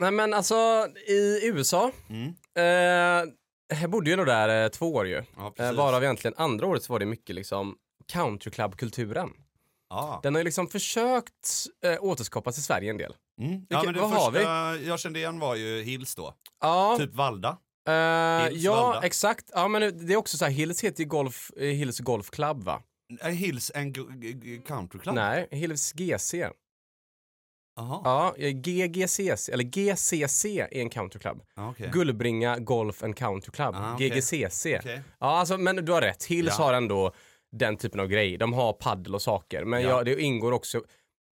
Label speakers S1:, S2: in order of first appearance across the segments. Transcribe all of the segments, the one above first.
S1: Nej men alltså i USA,
S2: Mm.
S1: eh, jag bodde ju nog där eh, två år ju.
S2: Ja,
S1: Eh, varav egentligen andra året så var det mycket liksom countryclub-kulturen.
S2: Ja.
S1: Den har ju liksom försökt eh, återskapas i Sverige en del.
S2: Mm.
S1: Vilket-
S2: ja, men det
S1: vad har
S2: första jag kände igen var ju Hills då.
S1: Ja,
S2: Typ Valda.
S1: eh,
S2: Hills,
S1: ja
S2: Valda.
S1: exakt. Ja men det är också så här, Hills heter ju Golf, eh, Hills Golf Club va?
S2: Är Hills g- g- countryclub?
S1: Nej, Hills GC.
S2: Jaha.
S1: Ja, eh, GGCC, eller GCC är en countryclub.
S2: Ja, okej.
S1: Gullbringa Golf and Country Club,
S2: Ah, okej.
S1: GGCC.
S2: Okej.
S1: Ja, alltså, men du har rätt. Hills
S2: Ja.
S1: har ändå den typen av grej. De har paddel och saker. Men
S2: Ja.
S1: ja. det ingår också...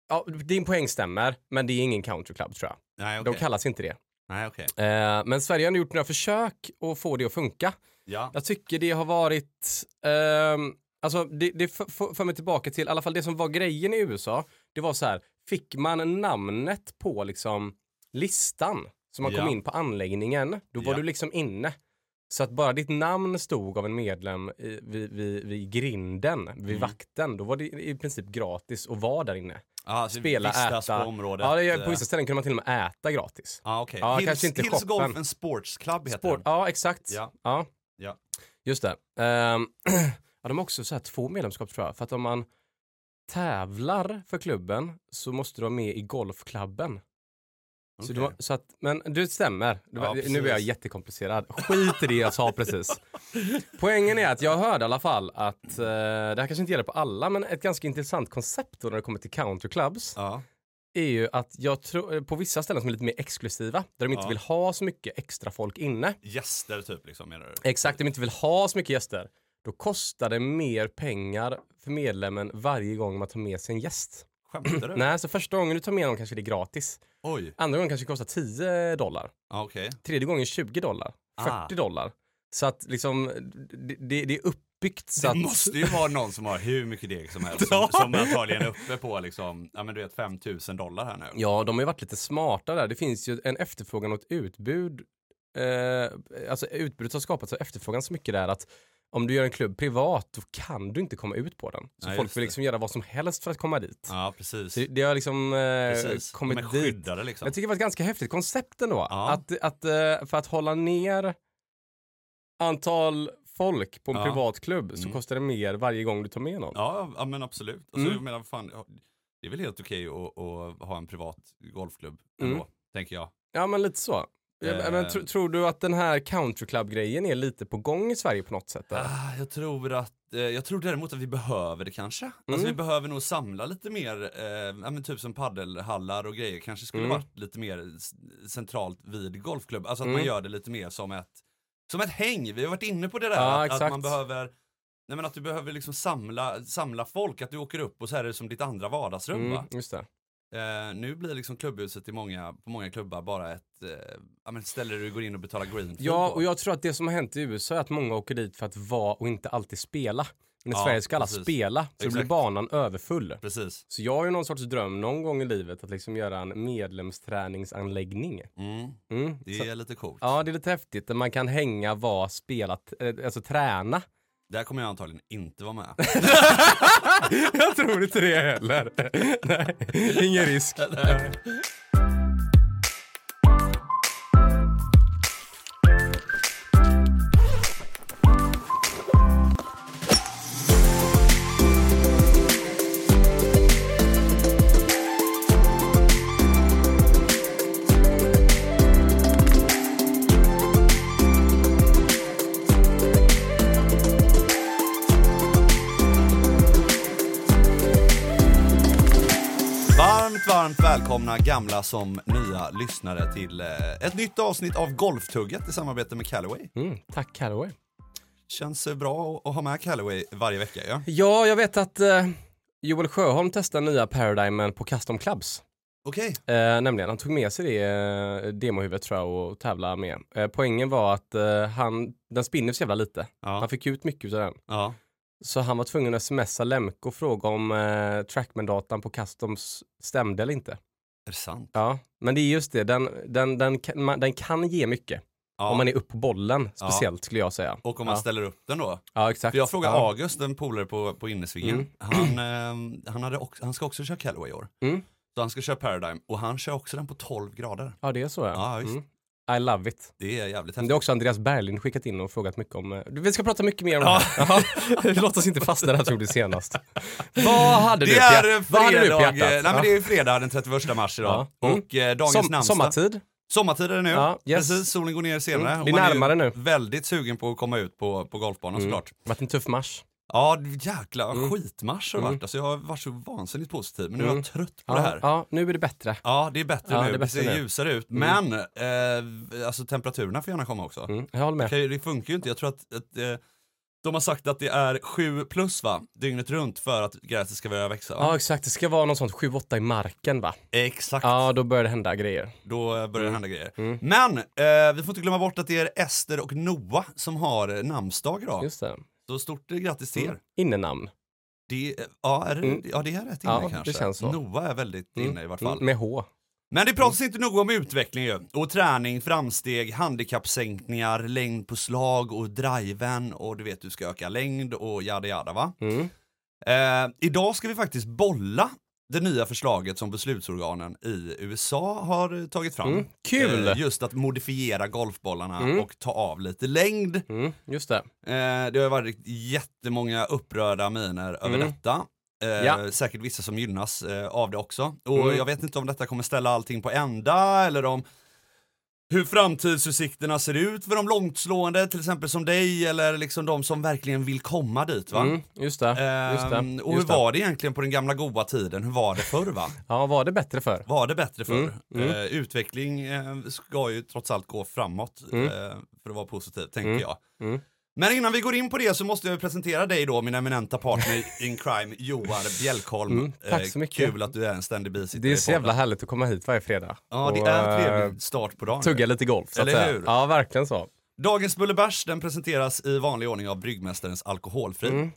S1: Ja, din poäng stämmer, men det är ingen countryclub tror jag.
S2: Nej,
S1: De
S2: okej.
S1: kallas inte det.
S2: Nej, okej.
S1: Eh, men Sverige har gjort några försök att få det att funka.
S2: Ja.
S1: Jag tycker det har varit... ehm, alltså det, det för, för mig tillbaka till, i alla fall det som var grejen i USA. Det var så här, fick man namnet på liksom listan, så man kom
S2: Ja.
S1: in på anläggningen, då var
S2: Ja.
S1: du liksom inne. Så att bara ditt namn stod av en medlem i, vid, vid, vid grinden, vid
S2: Mm.
S1: vakten, då var det i princip gratis att vara där inne.
S2: Så
S1: Spela, äta.
S2: på området.
S1: Ja,
S2: eh,
S1: på vissa ställen kunde man till och med äta gratis.
S2: Ja, okej.
S1: Ja,
S2: Hills,
S1: kanske inte
S2: Hills
S1: shoppen.
S2: Golf and Sports Club heter
S1: Sport,
S2: den.
S1: ja, exakt.
S2: Ja.
S1: Ja.
S2: Ja.
S1: Just det. Ehm, ja, de har också så här två medlemskap tror jag. För att om man tävlar för klubben så måste du vara med i golfklubben. Så du, så att, men det stämmer. Var-
S2: Ja,
S1: nu är jag jättekomplicerad. Skit i det jag sa precis. Poängen är att jag hörde i alla fall att, eh, det här kanske inte gäller på alla, men ett ganska intressant koncept då när det kommer till countryclubs
S2: Ja.
S1: är ju att jag tror, på vissa ställen som är lite mer exklusiva, där de inte
S2: Ja.
S1: vill ha så mycket extra folk inne,
S2: Gäster typ liksom menar du?
S1: Exakt, de inte vill ha så mycket gäster. Då kostar det mer pengar för medlemmen varje gång man tar med sig en gäst.
S2: Skämtar du?
S1: Nej, så första gången du tar med någon kanske det är gratis.
S2: Oj.
S1: Andra gången kanske det kostar 10 dollar.
S2: Okej.
S1: Tredje gången 20 dollar. 40
S2: Ah.
S1: dollar. Så att liksom, det, det, det är uppbyggt så
S2: Det
S1: att...
S2: måste ju vara någon som har hur mycket deg som helst. Som, som antagligen är uppe på liksom, ja men du vet 5000 dollar här nu.
S1: Ja, de har ju varit lite smarta där. Det finns ju en efterfrågan och ett utbud. Eh, alltså utbudet har skapats av efterfrågan så mycket där att om du gör en klubb privat, då kan du inte komma ut på den. Så
S2: Nej,
S1: folk vill
S2: det.
S1: liksom göra vad som helst för att komma dit.
S2: Ja, precis.
S1: Så det har liksom eh,
S2: precis.
S1: kommit
S2: De är
S1: dit.
S2: skyddade liksom.
S1: Jag tycker det var ett ganska häftigt koncept ändå.
S2: Ja.
S1: Att, att, eh, för att hålla ner antal folk på en
S2: Ja.
S1: privat klubb så
S2: Mm.
S1: kostar det mer varje gång du tar med någon.
S2: Ja, ja men absolut. Alltså,
S1: Mm.
S2: jag menar, fan, det är väl helt okej att, att ha en privat golfklubb
S1: Mm.
S2: ändå, tänker jag.
S1: Ja, men lite så. Ja,
S2: Eh.
S1: Men, tro, tror du att den här countryclub-grejen är lite på gång i Sverige på något sätt?
S2: Ah, jag tror att, eh, jag tror däremot att vi behöver det kanske. Alltså
S1: Mm.
S2: vi behöver nog samla lite mer, eh, men typ som paddelhallar och grejer, kanske skulle
S1: Mm.
S2: varit lite mer centralt vid golfklubb. Alltså att
S1: Mm.
S2: man gör det lite mer som ett, som ett häng. Vi har varit inne på det där,
S1: Ja,
S2: att, att man behöver Nej men att du behöver liksom samla, samla folk, att du åker upp och så är det som ditt andra vardagsrum
S1: Mm,
S2: va?
S1: just det.
S2: Eh, nu blir liksom klubbhuset i många, på många klubbar bara ett, eh, ställe där du går in och betalar green
S1: Ja,
S2: på.
S1: och jag tror att det som har hänt i USA är att många åker dit för att vara och inte alltid spela. Men i
S2: Ja,
S1: Sverige ska alla
S2: precis.
S1: spela, så då blir
S2: Exakt.
S1: banan överfull.
S2: Precis.
S1: Så jag har ju någon sorts dröm någon gång i livet att liksom göra en medlemsträningsanläggning.
S2: Mm,
S1: Mm.
S2: det
S1: Så,
S2: är lite coolt.
S1: ja, det är lite häftigt. Där man kan hänga, vara, spela, eh, alltså träna.
S2: Där kommer jag antagligen inte vara med.
S1: jag tror inte det heller. Nej, ingen risk.
S2: Varmt, välkomna gamla som nya lyssnare till eh, ett nytt avsnitt av Golftugget i samarbete med Callaway.
S1: Mm, tack Calloway.
S2: Känns eh, bra att- ha med Callaway varje vecka ja.
S1: Ja, jag vet att eh, Joel Sjöholm testar nya Paradigmen på Custom Clubs.
S2: Okej.
S1: Eh, nämligen, han tog med sig det eh, demohuvudet tror jag och tävla med. Eh, poängen var att eh, han, den spinner så jävla lite.
S2: Ja.
S1: Han fick ut mycket av den.
S2: ja.
S1: Så han var tvungen att smsa Lemko och fråga om eh, Trackman-datan på Customs stämde eller inte.
S2: Är det sant?
S1: Ja, men det är just det, den, den, den, man, den kan ge mycket.
S2: Ja.
S1: Om man är upp på bollen, speciellt skulle jag säga.
S2: Och om man
S1: ja.
S2: ställer upp den då?
S1: Ja, exakt.
S2: För jag frågade
S1: ja.
S2: August, en polare på, på innesvingen.
S1: Mm.
S2: Han, eh, han, hade också, han ska också köra Callaway i år.
S1: Mm.
S2: och han ska köra Paradigm och han kör också den på 12 grader.
S1: Ja, det är så ja.
S2: Ja, visst.
S1: Mm. I love it.
S2: Det är jävligt häftigt.
S1: det är också Andreas Berlind skickat in och frågat mycket om. eh, Vi ska prata mycket mer om det här. Ja. Låt oss inte fastna där som gjorde senast. Vad hade du
S2: Det
S1: på
S2: är eh,
S1: Vad hade du på
S2: fredag,
S1: hjärtat?
S2: nej men det är fredag den 31 mars idag.
S1: Ja. Mm.
S2: Och eh, dagens
S1: Som,
S2: namnsdag.
S1: sommartid.
S2: Sommartid är det nu.
S1: Ja, yes.
S2: Precis, solen går ner senare.
S1: Mm, det är närmare nu.
S2: väldigt sugen på att komma ut på, på golfbanan såklart.
S1: varit en tuff mars.
S2: Ja, jäkla skitmars har det varit. Alltså, jag har varit så vansinnigt positiv, men nu är jag trött på
S1: Mm. Ja,
S2: det här.
S1: ja, nu är det bättre.
S2: Ja, det är bättre
S1: Ja,
S2: nu.
S1: det är
S2: Det,
S1: bättre
S2: ser
S1: nu.
S2: ljusare ut. Men eh, alltså, temperaturerna får gärna komma också.
S1: Mm, jag håller med.
S2: Okej, det funkar ju inte. Jag tror att, att eh, de har sagt att det är 7 plus va? Dygnet runt för att gräset ska börja växa. Va?
S1: Ja, exakt. Det ska vara något sånt 7-8 i marken va?
S2: Exakt.
S1: Ja, då börjar det hända grejer.
S2: Då börjar det hända grejer.
S1: Mm.
S2: Men eh, vi får inte glömma bort att det är Ester och Noah som har namnsdag idag.
S1: Just det.
S2: Så stort eh, grattis till er.
S1: Mm. Innenamn.
S2: Det, eh, ja, är det,
S1: Mm.
S2: ja, det är rätt inne
S1: Ja, det
S2: kanske.
S1: känns så.
S2: Noah är väldigt inne i vart fall.
S1: Mm, med H.
S2: Men det pratas inte nog om utveckling ju. Och träning, framsteg, handikappsänkningar, längd på slag och driven och du vet du ska öka längd och jada jada va.
S1: Mm.
S2: Eh, idag ska vi faktiskt bolla det nya förslaget som beslutsorganen i USA har tagit fram.
S1: Mm, kul!
S2: Eh, just att modifiera golfbollarna
S1: Mm.
S2: och ta av lite längd.
S1: Mm, just det.
S2: Eh, det har varit jättemånga upprörda miner över
S1: Mm.
S2: detta. Eh,
S1: Ja.
S2: Säkert vissa som gynnas av det också. Och
S1: Mm.
S2: jag vet inte om detta kommer ställa allting på ända eller om hur framtidsutsikterna ser ut för de långtslående, till exempel som dig eller liksom de som verkligen vill komma dit va.
S1: Mm, just det. Just det.
S2: Ehm, och hur
S1: det.
S2: var det egentligen på den gamla goda tiden? Hur var det förr va?
S1: Ja, var det bättre för?
S2: Var det bättre förr?
S1: Mm, mm.
S2: Eh, utveckling eh, ska ju trots allt gå framåt
S1: Mm.
S2: eh, för att vara positiv, tänker
S1: Mm,
S2: jag.
S1: Mm.
S2: Men innan vi går in på det så måste jag presentera dig då, min eminenta partner in crime, Joar Bjälkholm.
S1: Mm, tack så
S2: Eh,
S1: mycket.
S2: Kul att du är en ständig bisittare
S1: Det är så jävla härligt att komma hit varje fredag.
S2: Ja, det
S1: och,
S2: är en
S1: eh,
S2: trevlig start på dagen.
S1: Tugga lite golf, så
S2: Eller
S1: att säga.
S2: hur?
S1: Ja, verkligen så.
S2: Dagens Bullebärs, den presenteras i vanlig ordning av Bryggmästarens Alkoholfri.
S1: Mm.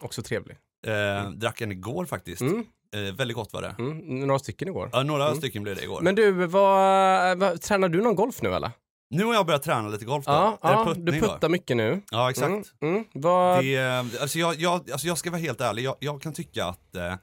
S1: Också trevlig.
S2: Eh, drack en igår faktiskt.
S1: Mm.
S2: Eh, väldigt gott var det.
S1: Mm. Några stycken igår.
S2: Ja, några stycken blev det igår.
S1: Men du, vad, vad, tränar du någon golf nu eller?
S2: Nu har jag börjat träna lite golf då.
S1: Ja,
S2: Är det
S1: ja
S2: puttning
S1: du
S2: då?
S1: puttar mycket nu.
S2: Ja, exakt.
S1: Mm, mm. Vad,
S2: Det, eh, alltså, jag, jag, alltså jag ska vara helt ärlig, jag, jag kan tycka att eh,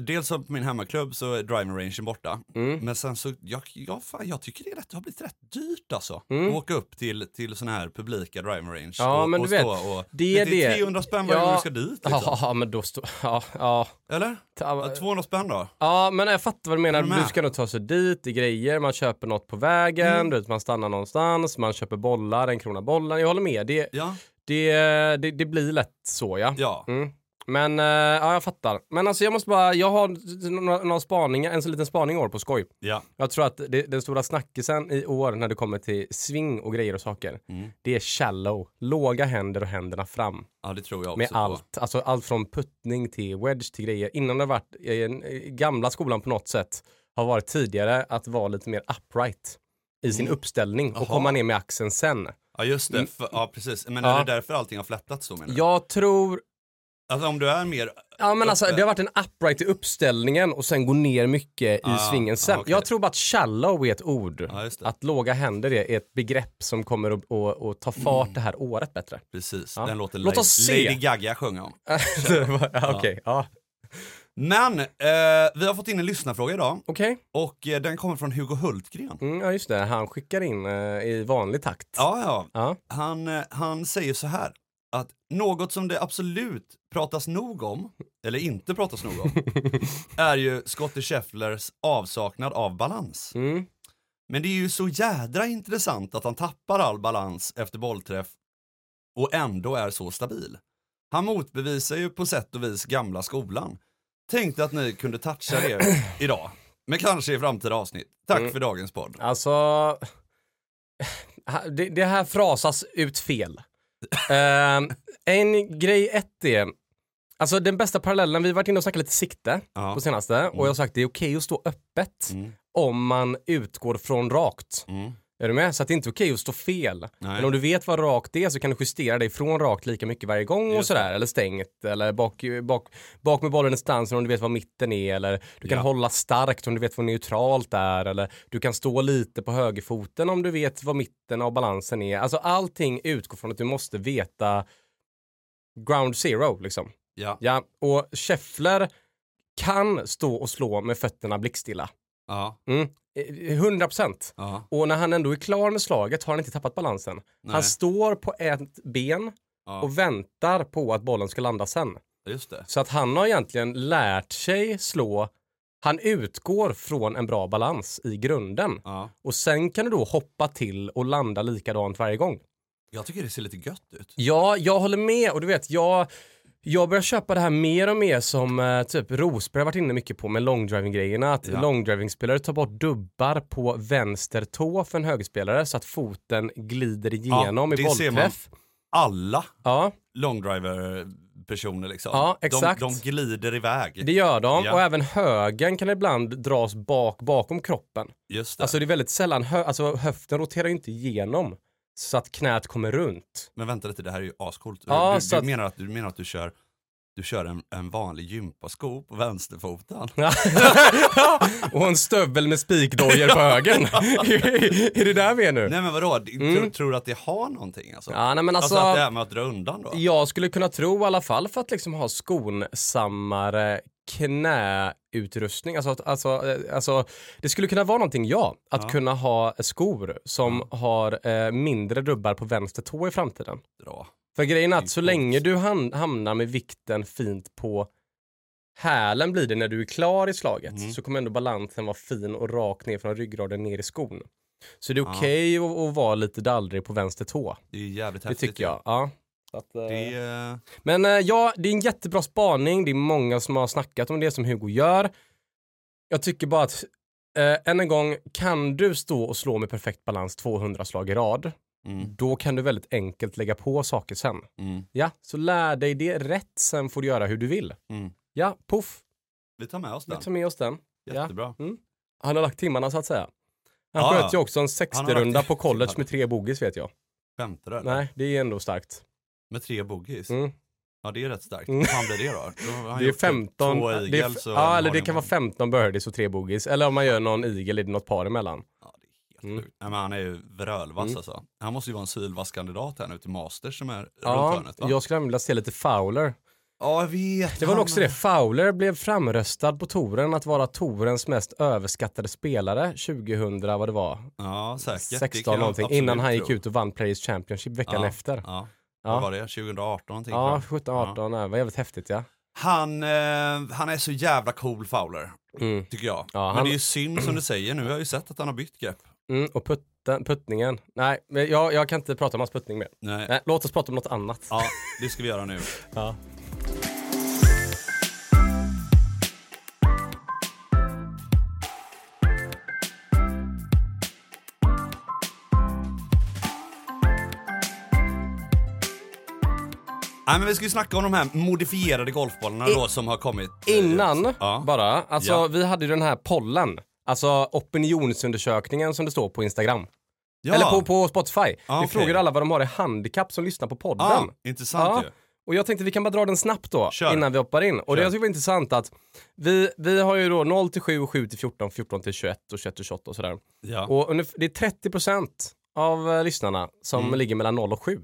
S2: Dels så på min hemmaklubb så är driving rangen borta.
S1: mm.
S2: Men sen så, jag, jag, fan, jag tycker det, är rätt, det har blivit rätt dyrt alltså.
S1: Mm.
S2: Att åka upp till, till sån här publika driving range.
S1: Ja,
S2: och,
S1: men
S2: och
S1: du vet,
S2: och,
S1: det är
S2: det är
S1: det.
S2: 300 spänn varje
S1: Ja.
S2: gång du ska dit. Liksom.
S1: Ja, men då står... Ja, ja.
S2: Eller? Ja,
S1: Ta,
S2: 200 spänn då?
S1: ja, men jag fattar vad du menar.
S2: Du
S1: ska nog ta sig dit i grejer, man köper något på vägen,
S2: Mm.
S1: du vet, man stannar någonstans, man köper bollar, en krona bollen. Jag håller med. Det,
S2: Ja.
S1: det, det, det blir lätt så, ja.
S2: Ja.
S1: Mm. Men, eh, ja jag fattar. Men alltså jag måste bara, jag har några, några spaningar, en så liten spaning i år på skoj.
S2: Ja.
S1: Jag tror att det, den stora snackisen i år när det kommer till sving och grejer och saker,
S2: Mm.
S1: det är shallow. Låga händer och händerna fram.
S2: ja, det tror jag också
S1: Med
S2: på.
S1: allt. Alltså allt från puttning till wedge till grejer. Innan det varit i den eh, gamla skolan på något sätt har varit tidigare att vara lite mer upright i sin
S2: Mm.
S1: uppställning och
S2: Jaha.
S1: komma ner med axeln sen.
S2: Ja, just det.
S1: Mm.
S2: För, ja, precis. Men
S1: Ja.
S2: är det därför allting har flättats då menar du?
S1: Jag tror
S2: Alltså om du är mer...
S1: Ja men alltså det har varit en upright i uppställningen och sen gå ner mycket i
S2: Ah,
S1: svingen sen.
S2: ah, okej.
S1: Jag tror bara att shallow är ett ord.
S2: Det.
S1: Att låga händer är ett begrepp som kommer att, att, att ta fart det här året bättre.
S2: Precis. Den låten
S1: Låt
S2: Lady,
S1: oss se.
S2: Lady Gaga sjunger om.
S1: Okej, ja.
S2: Men eh, vi har fått in en lyssnarfråga idag
S1: Okej.
S2: och eh, den kommer från Hugo Hultgren.
S1: Mm, ja just det, han skickar in eh, i vanlig takt.
S2: Ja, ja. Han, eh, han säger så här något som det absolut pratas nog om, eller inte pratas nog om, är ju Scottie Schefflers avsaknad av balans.
S1: Mm.
S2: Men det är ju så jädra intressant att han tappar all balans efter bollträff och ändå är så stabil. Han motbevisar ju på sätt och vis gamla skolan. Tänkte att ni kunde toucha det idag, men kanske i framtida avsnitt. Tack
S1: Mm.
S2: för dagens podd.
S1: Alltså, det, det här frasas ut fel. Eh, en grej ett är, alltså den bästa parallellen, vi har varit inne och snackat lite sikte
S2: Ja.
S1: på senaste och jag har sagt det är okej att stå öppet
S2: Mm.
S1: om man utgår från rakt.
S2: Mm.
S1: Är du med? Så att det är inte okej att stå fel.
S2: Nej.
S1: Men om du vet vad rakt är så kan du justera dig från rakt lika mycket varje gång och
S2: Just
S1: sådär. Eller stängt eller bak, bak, bak med bollen i stansen om du vet vad mitten är. Eller du kan
S2: Ja.
S1: hålla starkt om du vet vad neutralt är. Eller du kan stå lite på högerfoten om du vet vad mitten av balansen är. Alltså allting utgår från att du måste veta ground zero liksom.
S2: Ja.
S1: Ja, och Scheffler kan stå och slå med fötterna blickstilla.
S2: Ja.
S1: Mm. Eh, 100 procent.
S2: Ja.
S1: Och när han ändå är klar med slaget har han inte tappat balansen.
S2: Nej.
S1: Han står på ett ben
S2: Ja.
S1: och väntar på att bollen ska landa sen.
S2: Just det.
S1: Så att han har egentligen lärt sig slå. Han utgår från en bra balans i grunden.
S2: Ja.
S1: Och sen kan du då hoppa till och landa likadant varje gång.
S2: Jag tycker det ser lite gött ut.
S1: Ja, jag håller med och du vet, jag, jag börjar köpa det här mer och mer som eh, typ Rosberg har varit inne mycket på med longdriving-grejerna. Att
S2: Ja.
S1: longdriving-spelare tar bort dubbar på vänster tå för en högerspelare så att foten glider igenom
S2: det
S1: i bollträff.
S2: Alla
S1: Ja,
S2: longdriver-personer liksom.
S1: Ja, exakt.
S2: De, de glider iväg.
S1: det gör de.
S2: Ja.
S1: Och även högen kan ibland dras bak bakom kroppen.
S2: Just det.
S1: Alltså det är väldigt sällan, hö- alltså höften roterar ju inte igenom så att knät kommer runt.
S2: Men vänta lite, det här är ju ascoolt.
S1: Ja,
S2: du, du,
S1: att-
S2: menar att, du menar att du kör, du kör en, en vanlig gympasko på vänsterfoten?
S1: och en stövel med spikdojor på högen. är det där vi är nu?
S2: Nej men vadå,
S1: Mm.
S2: tror, tror du att det har någonting alltså?
S1: Ja, nej men
S2: alltså,
S1: alltså,
S2: att det är med att dra undan då?
S1: jag skulle kunna tro i alla fall för att liksom ha skonsammare knäutrustning. Alltså, alltså, eh, alltså, det skulle kunna vara någonting, ja. Att
S2: Ja.
S1: kunna ha skor som har eh, mindre dubbar på vänster tå i framtiden.
S2: Dra.
S1: För grejen är
S2: Det
S1: att så länge du ham- hamnar med vikten fint på hälen blir det när du är klar i slaget
S2: Mm.
S1: så kommer ändå balansen vara fin och rak ner från ryggraden ner i skon. Så det är
S2: Ja.
S1: okej att, att vara lite dallrig på vänster tå.
S2: Det är jävligt
S1: Det
S2: häftigt.
S1: tycker jag. Ja. Att, eh,
S2: Det är,
S1: Men eh, ja, det är en jättebra spaning. Det är många som har snackat om det som Hugo gör. Jag tycker bara att, eh, än en gång, kan du stå och slå med perfekt balans 200 slag i rad,
S2: mm,
S1: då kan du väldigt enkelt lägga på saker sen.
S2: mm,
S1: Ja, så lär dig det rätt, sen får du göra hur du vill.
S2: mm.
S1: Ja, puff,
S2: Vi tar med oss den.
S1: vi tar med oss den. Ja.
S2: Jättebra.
S1: Han har lagt timmarna så att säga. Han
S2: Ja,
S1: sköt ju också en
S2: Han har
S1: 60-runda
S2: lagt
S1: på college med tre bogies vet jag.
S2: Skämtar du?
S1: Nej, det är ändå starkt.
S2: Med tre boogies?
S1: Mm.
S2: Ja det är rätt starkt.
S1: Mm.
S2: Vad fan blir det då? då
S1: Det är
S2: gjort typ
S1: 15,
S2: Två
S1: det är, ja eller det kan vara
S2: one.
S1: 15 birdies och tre bogies. Eller om man gör någon eagle är det något par emellan.
S2: Ja, helt
S1: Mm.
S2: sjukt. Nej, men han är ju vrölvass
S1: Mm.
S2: alltså. Han måste ju vara en sylvass-kandidat här nu till Masters som är runt
S1: Ja,
S2: hörnet va?
S1: jag skulle vilja se lite Fowler.
S2: Ja, jag vet.
S1: Det var
S2: Han-
S1: också det, Fowler blev framröstad på touren att vara tourens mest överskattade spelare 2000, vad det var,
S2: Ja, säkert. Det kan
S1: 16
S2: jag
S1: någonting, innan han gick
S2: tro.
S1: ut och vann Players Championship veckan
S2: Ja,
S1: efter.
S2: Ja.
S1: Ja.
S2: Vad var det? 2018 någonting?
S1: Ja,
S2: tror
S1: 17, 18, det var jävligt häftigt ja.
S2: Han, eh, han är så jävla cool Fowler,
S1: Mm.
S2: tycker jag.
S1: Ja,
S2: Men
S1: han-
S2: det är ju synd som du säger, nu har jag ju sett att han har bytt grepp.
S1: Mm, och putten, puttningen, nej, jag, jag kan inte prata om hans puttning mer.
S2: Nej.
S1: Nej, låt oss prata om något annat.
S2: Ja, det ska vi göra nu.
S1: Ja.
S2: Nej men vi ska ju snacka om de här modifierade golfbollarna
S1: I-
S2: då som har kommit.
S1: Innan
S2: Ja.
S1: bara, alltså
S2: Ja.
S1: vi hade ju den här pollen, alltså opinionsundersökningen som det står på Instagram.
S2: Ja.
S1: Eller på, på Spotify.
S2: Ja,
S1: vi
S2: okej.
S1: frågade alla vad de har i handikapp som lyssnar på podden.
S2: Ja, intressant
S1: Ja.
S2: ju.
S1: Och jag tänkte vi kan bara dra den snabbt då,
S2: Kör.
S1: innan vi hoppar in. Och det
S2: Kör.
S1: jag tycker var intressant att vi, vi har ju då 0 till 7, 7 till 14, 14 till 21 och 21 till 28 och sådär.
S2: Ja.
S1: Och det är 30% av eh, lyssnarna som
S2: Mm.
S1: ligger mellan 0 och 7.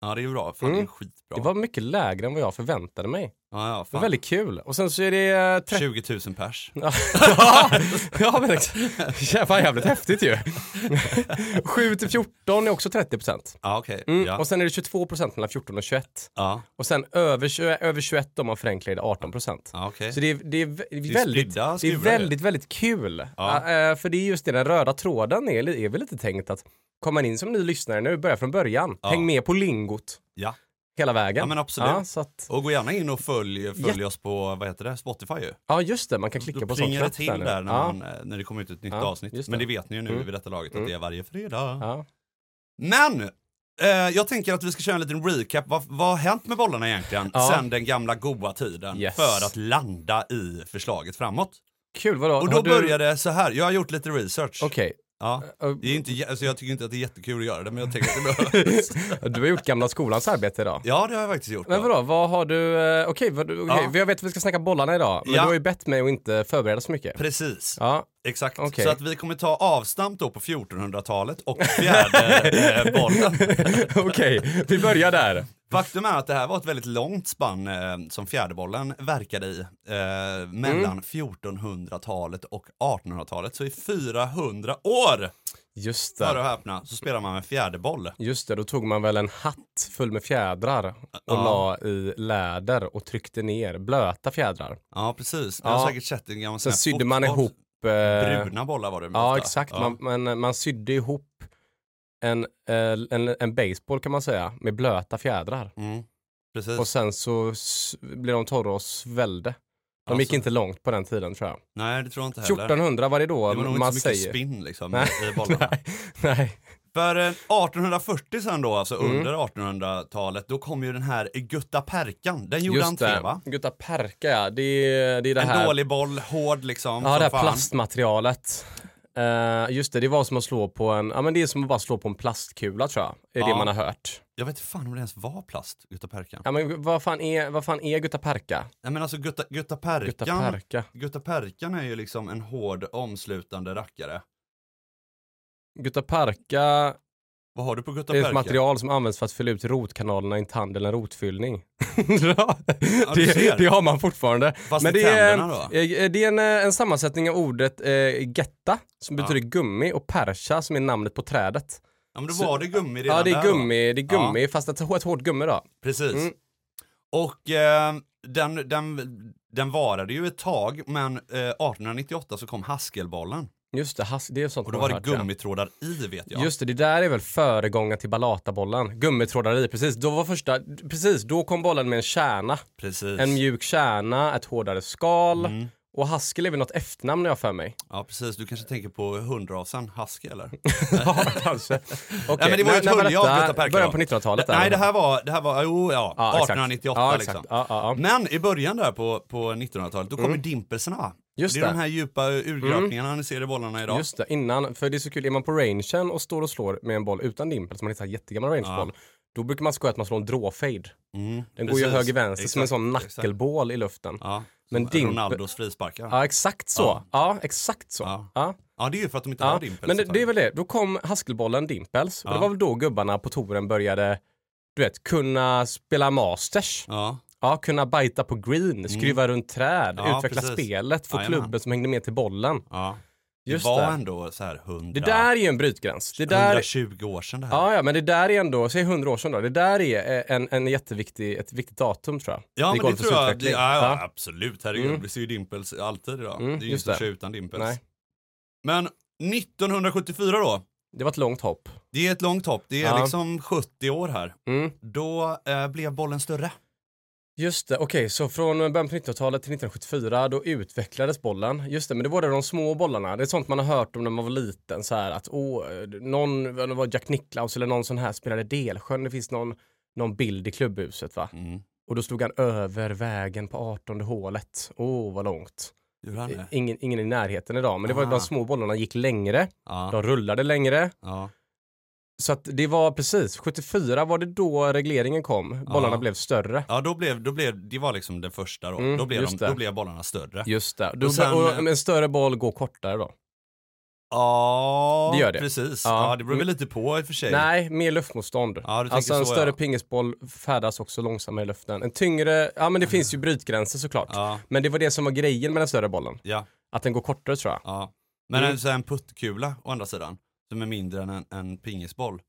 S2: ja, det är bra. Fan, det är
S1: Mm.
S2: skitbra.
S1: Det var mycket lägre än vad jag förväntade mig.
S2: Ja, ja,
S1: Det
S2: fan.
S1: väldigt kul. Och sen så är det eh, 30
S2: 20 000 pers.
S1: Ja, ja men exakt. Fan jävligt häftigt ju. 7 till 14 är också 30 procent.
S2: Ja, okej.
S1: Mm.
S2: Ja.
S1: Och sen är det 22 procent mellan 14 och 21.
S2: Ja,
S1: Och sen över, 20, över 21 om man förenklar är det 18 procent.
S2: ja okej.
S1: Så det är, det är, vä-
S2: är
S1: väldigt,
S2: spridda
S1: det är
S2: skurar ju.
S1: väldigt, väldigt kul.
S2: Ja.
S1: Eh, för det är just det, den röda tråden är, är väl lite tänkt att komma in som ny lyssnare nu, börja från början.
S2: Ja.
S1: Häng med på lingot
S2: Ja.
S1: Hela vägen.
S2: Ja, men absolut.
S1: Ja, så att,
S2: Och gå gärna in och följ, följ oss på, vad heter det, Spotify ju.
S1: ja just det, man kan klicka
S2: Då
S1: på sån
S2: plingar det
S1: knapp
S2: till
S1: där
S2: där, när,
S1: ja.
S2: man, eh, när det kommer ut ett nytt avsnitt.
S1: just
S2: Men
S1: det.
S2: det vet ni ju nu
S1: Mm.
S2: vid detta laget att
S1: Mm.
S2: det är varje fredag. Men! Eh, jag tänker att vi ska köra en liten recap. Vad, vad har hänt med bollarna egentligen sen den gamla goa tiden
S1: Yes.
S2: för att landa i förslaget framåt?
S1: Kul, vadå?
S2: Och då
S1: Har du...
S2: började det så här. jag har gjort lite research.
S1: Okej.
S2: Ja.
S1: Eh,
S2: Det är inte, alltså jag tycker inte att det är jättekul att göra det, men jag tänker att det behövs.
S1: Du har gjort gamla skolans arbete idag.
S2: Ja, det har jag faktiskt gjort.
S1: Men vadå, vad har du, eh, okej, du- okej,
S2: Ja.
S1: jag vet att vi ska snacka bollarna idag, men
S2: Ja.
S1: du har ju bett mig att inte förbereda så mycket.
S2: Precis,
S1: Ja,
S2: exakt.
S1: Okej.
S2: Så att vi kommer ta avstamp då på 1400-talet och fjärde eh, bollen.
S1: okej, vi börjar där.
S2: Faktum är att det här var ett väldigt långt spann eh, som fjäderbollen verkade i. Eh, mellan 1400-talet och 1800-talet. Så i 400 år,
S1: Just
S2: hör och
S1: det.
S2: häpna, så spelar man med fjäderboll.
S1: Just det, då tog man väl en hatt full med fjädrar och
S2: Ja.
S1: la i läder och tryckte ner blöta fjädrar.
S2: Ja, precis. Jag har
S1: Ja.
S2: säkert sett en gammal
S1: Sen sydde man ihop... Eh,
S2: Bruna bollar var det
S1: ja,
S2: ofta.
S1: exakt.
S2: Ja,
S1: Man, man, man sydde ihop en, eh, en, en baseball kan man säga med blöta fjädrar.
S2: mm, precis.
S1: Och sen så blev de torra och svällde. De gick
S2: Alltså.
S1: inte långt på den tiden tror jag.
S2: Nej, det tror jag inte heller.
S1: 1400 var det då
S2: det var nog
S1: man
S2: inte så mycket
S1: säger.
S2: spinn liksom
S1: Nej.
S2: i bollarna.
S1: Nej, nej.
S2: För eh, 1840 sen då, alltså
S1: Mm.
S2: under 1800-talet, då kom ju den här Gutta Perkan. Den gjorde
S1: Just
S2: entré
S1: det.
S2: va?
S1: Gutta Perka ja, det är det, är det
S2: En
S1: här.
S2: dålig boll, hård liksom.
S1: Ja, det här
S2: fan.
S1: plastmaterialet. Eh, just det, det var som att slå på en, ja men det är som att bara slå på en plastkula tror jag. Är det
S2: Ja.
S1: man har hört.
S2: Jag vet inte fan om det ens var plast, Gutta Perkan.
S1: Ja men vad fan är, vad fan är Gutta Perka?
S2: Nej men alltså Gutta, Gutta
S1: Gutta
S2: Perkan,
S1: Perka.
S2: Gutta Perkan är ju liksom en hård omslutande rackare.
S1: Gutta Perka
S2: Vad har du på Gutta
S1: är ett material som används för att fylla ut rotkanalerna i en tand eller en rotfyllning. ja, det, det har man fortfarande.
S2: Fast
S1: Men det är,
S2: då?
S1: eh, det är en, eh, en sammansättning av ordet eh, getta som
S2: Ja.
S1: betyder gummi och percha som är namnet på trädet.
S2: Ja men då var det gummi redan
S1: Ja det är
S2: där
S1: gummi, det är gummi fast ett, ett hårt gummi då.
S2: Precis.
S1: Mm.
S2: Och eh, den, den, den varade ju ett tag, men eh, 1898 så kom haskelbollen.
S1: Just det, has, det är sånt
S2: Och då var det gummitrådar i vet jag.
S1: Just det, det där är väl föregångaren till ballatabollen. Gummitrådar i, precis. Då var första, precis, då kom bollen med en kärna.
S2: Precis.
S1: En mjuk kärna, ett hårdare skal.
S2: Mm.
S1: Och Haskell är väl något efternamn jag för mig.
S2: Ja precis, du kanske tänker på hundrasen husky eller?
S1: ja, kanske.
S2: Nej, men det var ju ett
S1: när- när
S2: hölje av
S1: detta?
S2: Gutta Perka
S1: Början på 1900-talet?
S2: Det-
S1: där,
S2: Nej det här var, det här var, jo ja,
S1: Ja, exakt.
S2: 1898
S1: ja,
S2: liksom.
S1: Ja.
S2: Men i början där på, på 1900-talet, då kommer dimpelsarna va?
S1: Mm. Just
S2: det är
S1: det. Mm.
S2: de här djupa urgröpningarna ni ser i bollarna idag.
S1: Just det, innan, för det är så kul, är man på rangen och står och slår med en boll utan dimpel, som man hittar jättegammal rangeboll, då brukar man skoja att man slår en drawfade.
S2: Mm,
S1: Den går ju
S2: precis.
S1: höger-vänster som en sån nackelbål i luften.
S2: Ja,
S1: Men dimpel-
S2: Ronaldos frisparkar.
S1: Ja, exakt så.
S2: Ja.
S1: Ja, exakt så.
S2: Ja.
S1: Ja.
S2: Ja, det är ju för att de inte
S1: Ja,
S2: har dimpels.
S1: men det, det är väl det. Då kom Haskelbollen Dimpels och det
S2: Ja.
S1: var väl då gubbarna på touren började, du vet, kunna spela masters.
S2: Ja,
S1: Ja, kunna bajta på green, skruva runt träd,
S2: Mm. Ja,
S1: utveckla
S2: precis.
S1: spelet, få
S2: Jajamän.
S1: klubben som hängde med till bollen.
S2: ja. Det
S1: Just
S2: var
S1: det.
S2: ändå så här 100,
S1: Det där är ju en brytgräns. Det där,
S2: 120 år sedan det här.
S1: ja, ja, men det där är ändå, säg 100 år sedan då, det där är en, en jätteviktig, ett viktigt datum tror jag.
S2: Ja,
S1: I
S2: men det tror jag. Det, ja, ja, absolut. Herregud,
S1: Mm.
S2: vi ser ju dimpels alltid idag.
S1: Mm,
S2: det är ju inte
S1: det.
S2: utan dimpels.
S1: Nej,
S2: Men 1974 då,
S1: det var ett långt hopp.
S2: det är ett långt hopp. Det är
S1: Ja.
S2: liksom 70 år här.
S1: Mm.
S2: Då eh, blev bollen större.
S1: Just det, okej, så från början på 1900-talet till 1974 då utvecklades bollen. Just det, men det var det de små bollarna. Det är sånt man har hört om när man var liten så här att åh, någon, det var Jack Nicklaus eller någon sån här spelade Delsjön. Det finns någon, någon bild i klubbhuset va?
S2: Mm.
S1: Och då stod han över vägen på 18 hålet. Åh, vad långt. Ingen, ingen i närheten idag, men det var
S2: Ah.
S1: de små bollarna gick längre.
S2: Ja.
S1: De rullade längre.
S2: ja.
S1: Så att det var precis, 74 var det då regleringen kom. Bollarna
S2: Ja.
S1: blev större.
S2: Ja, då blev, då blev, det var liksom den första då.
S1: Mm,
S2: då, blev de,
S1: det.
S2: då blev bollarna större.
S1: Just det. Då,
S2: Och sen-
S1: och en större boll går kortare då.
S2: Ja,
S1: Det gör det.
S2: precis.
S1: Ja.
S2: Ja. det beror väl lite på i och för sig.
S1: Nej, mer luftmotstånd.
S2: Ja, du
S1: alltså en
S2: så,
S1: större
S2: ja.
S1: pingisboll färdas också långsammare i luften. En tyngre, ja men det finns ju brytgränser såklart.
S2: Ja,
S1: Men det var det som var grejen med den större bollen.
S2: ja,
S1: Att den går kortare tror jag.
S2: ja. Men
S1: Mm.
S2: en, så här, en puttkula å andra sidan, som är mindre än en, en pingisboll.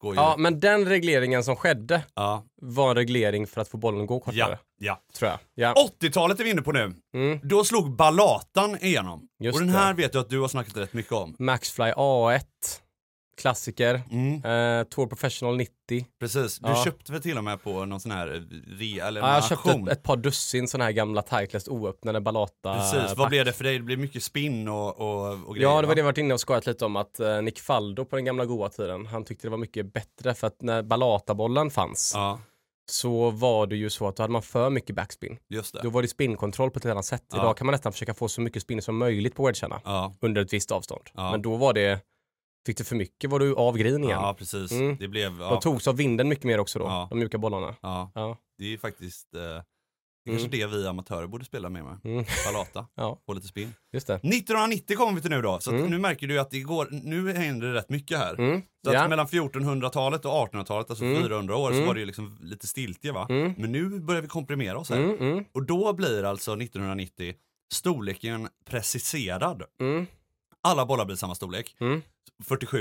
S2: Går ju...
S1: Ja, men den regleringen som skedde
S2: ja.
S1: var en reglering för att få bollen att gå kortare.
S2: ja, ja.
S1: Tror jag. Ja.
S2: 80-talet är vi inne på nu.
S1: Mm.
S2: Då slog Ballatan igenom.
S1: Just
S2: och den här vet jag att du har snackat rätt mycket om.
S1: Maxfly A1. Klassiker.
S2: Mm,
S1: Eh, Tour Professional 90.
S2: precis. Du
S1: Ja.
S2: köpte väl till och med på någon sån här rea eller
S1: Ja, jag köpte ett, ett par dussin sådana här gamla Titleist oöppnade Balata.
S2: Precis, vad blev det för dig? Det blev mycket spinn och, och, och grejer
S1: Ja, det var
S2: va?
S1: det jag varit inne och skojat lite om att eh, Nick Faldo på den gamla goa tiden, han tyckte det var mycket bättre för att när Balata-bollen fanns
S2: Ja,
S1: så var det ju så att då hade man för mycket backspin.
S2: just det.
S1: Då var det spinkontroll på ett annat sätt. Idag kan man nästan försöka få så mycket spin som möjligt på wedgarna under ett visst avstånd. Men då var det, fick du för mycket var du av green igen.
S2: ja precis.
S1: Mm.
S2: Det blev... Ja,
S1: De togs av vinden mycket mer också då,
S2: Ja.
S1: de mjuka bollarna.
S2: ja,
S1: Ja.
S2: det är faktiskt eh, Det är kanske det vi amatörer borde spela med med.
S1: Mm.
S2: Palata,
S1: Ja,
S2: få lite spinn.
S1: just det.
S2: 1990 kommer vi till nu då, så
S1: Mm.
S2: nu märker du att det går, nu händer det rätt mycket här.
S1: Mm.
S2: Så att
S1: Ja.
S2: mellan 1400-talet och 1800-talet, alltså
S1: Mm.
S2: 400 år, så
S1: Mm.
S2: var det ju liksom lite stiltje va.
S1: Mm.
S2: Men nu börjar vi komprimera oss här.
S1: Mm, mm,
S2: Och då blir alltså 1990 storleken preciserad.
S1: mm,
S2: Alla bollar blir samma storlek.
S1: mm,
S2: 47,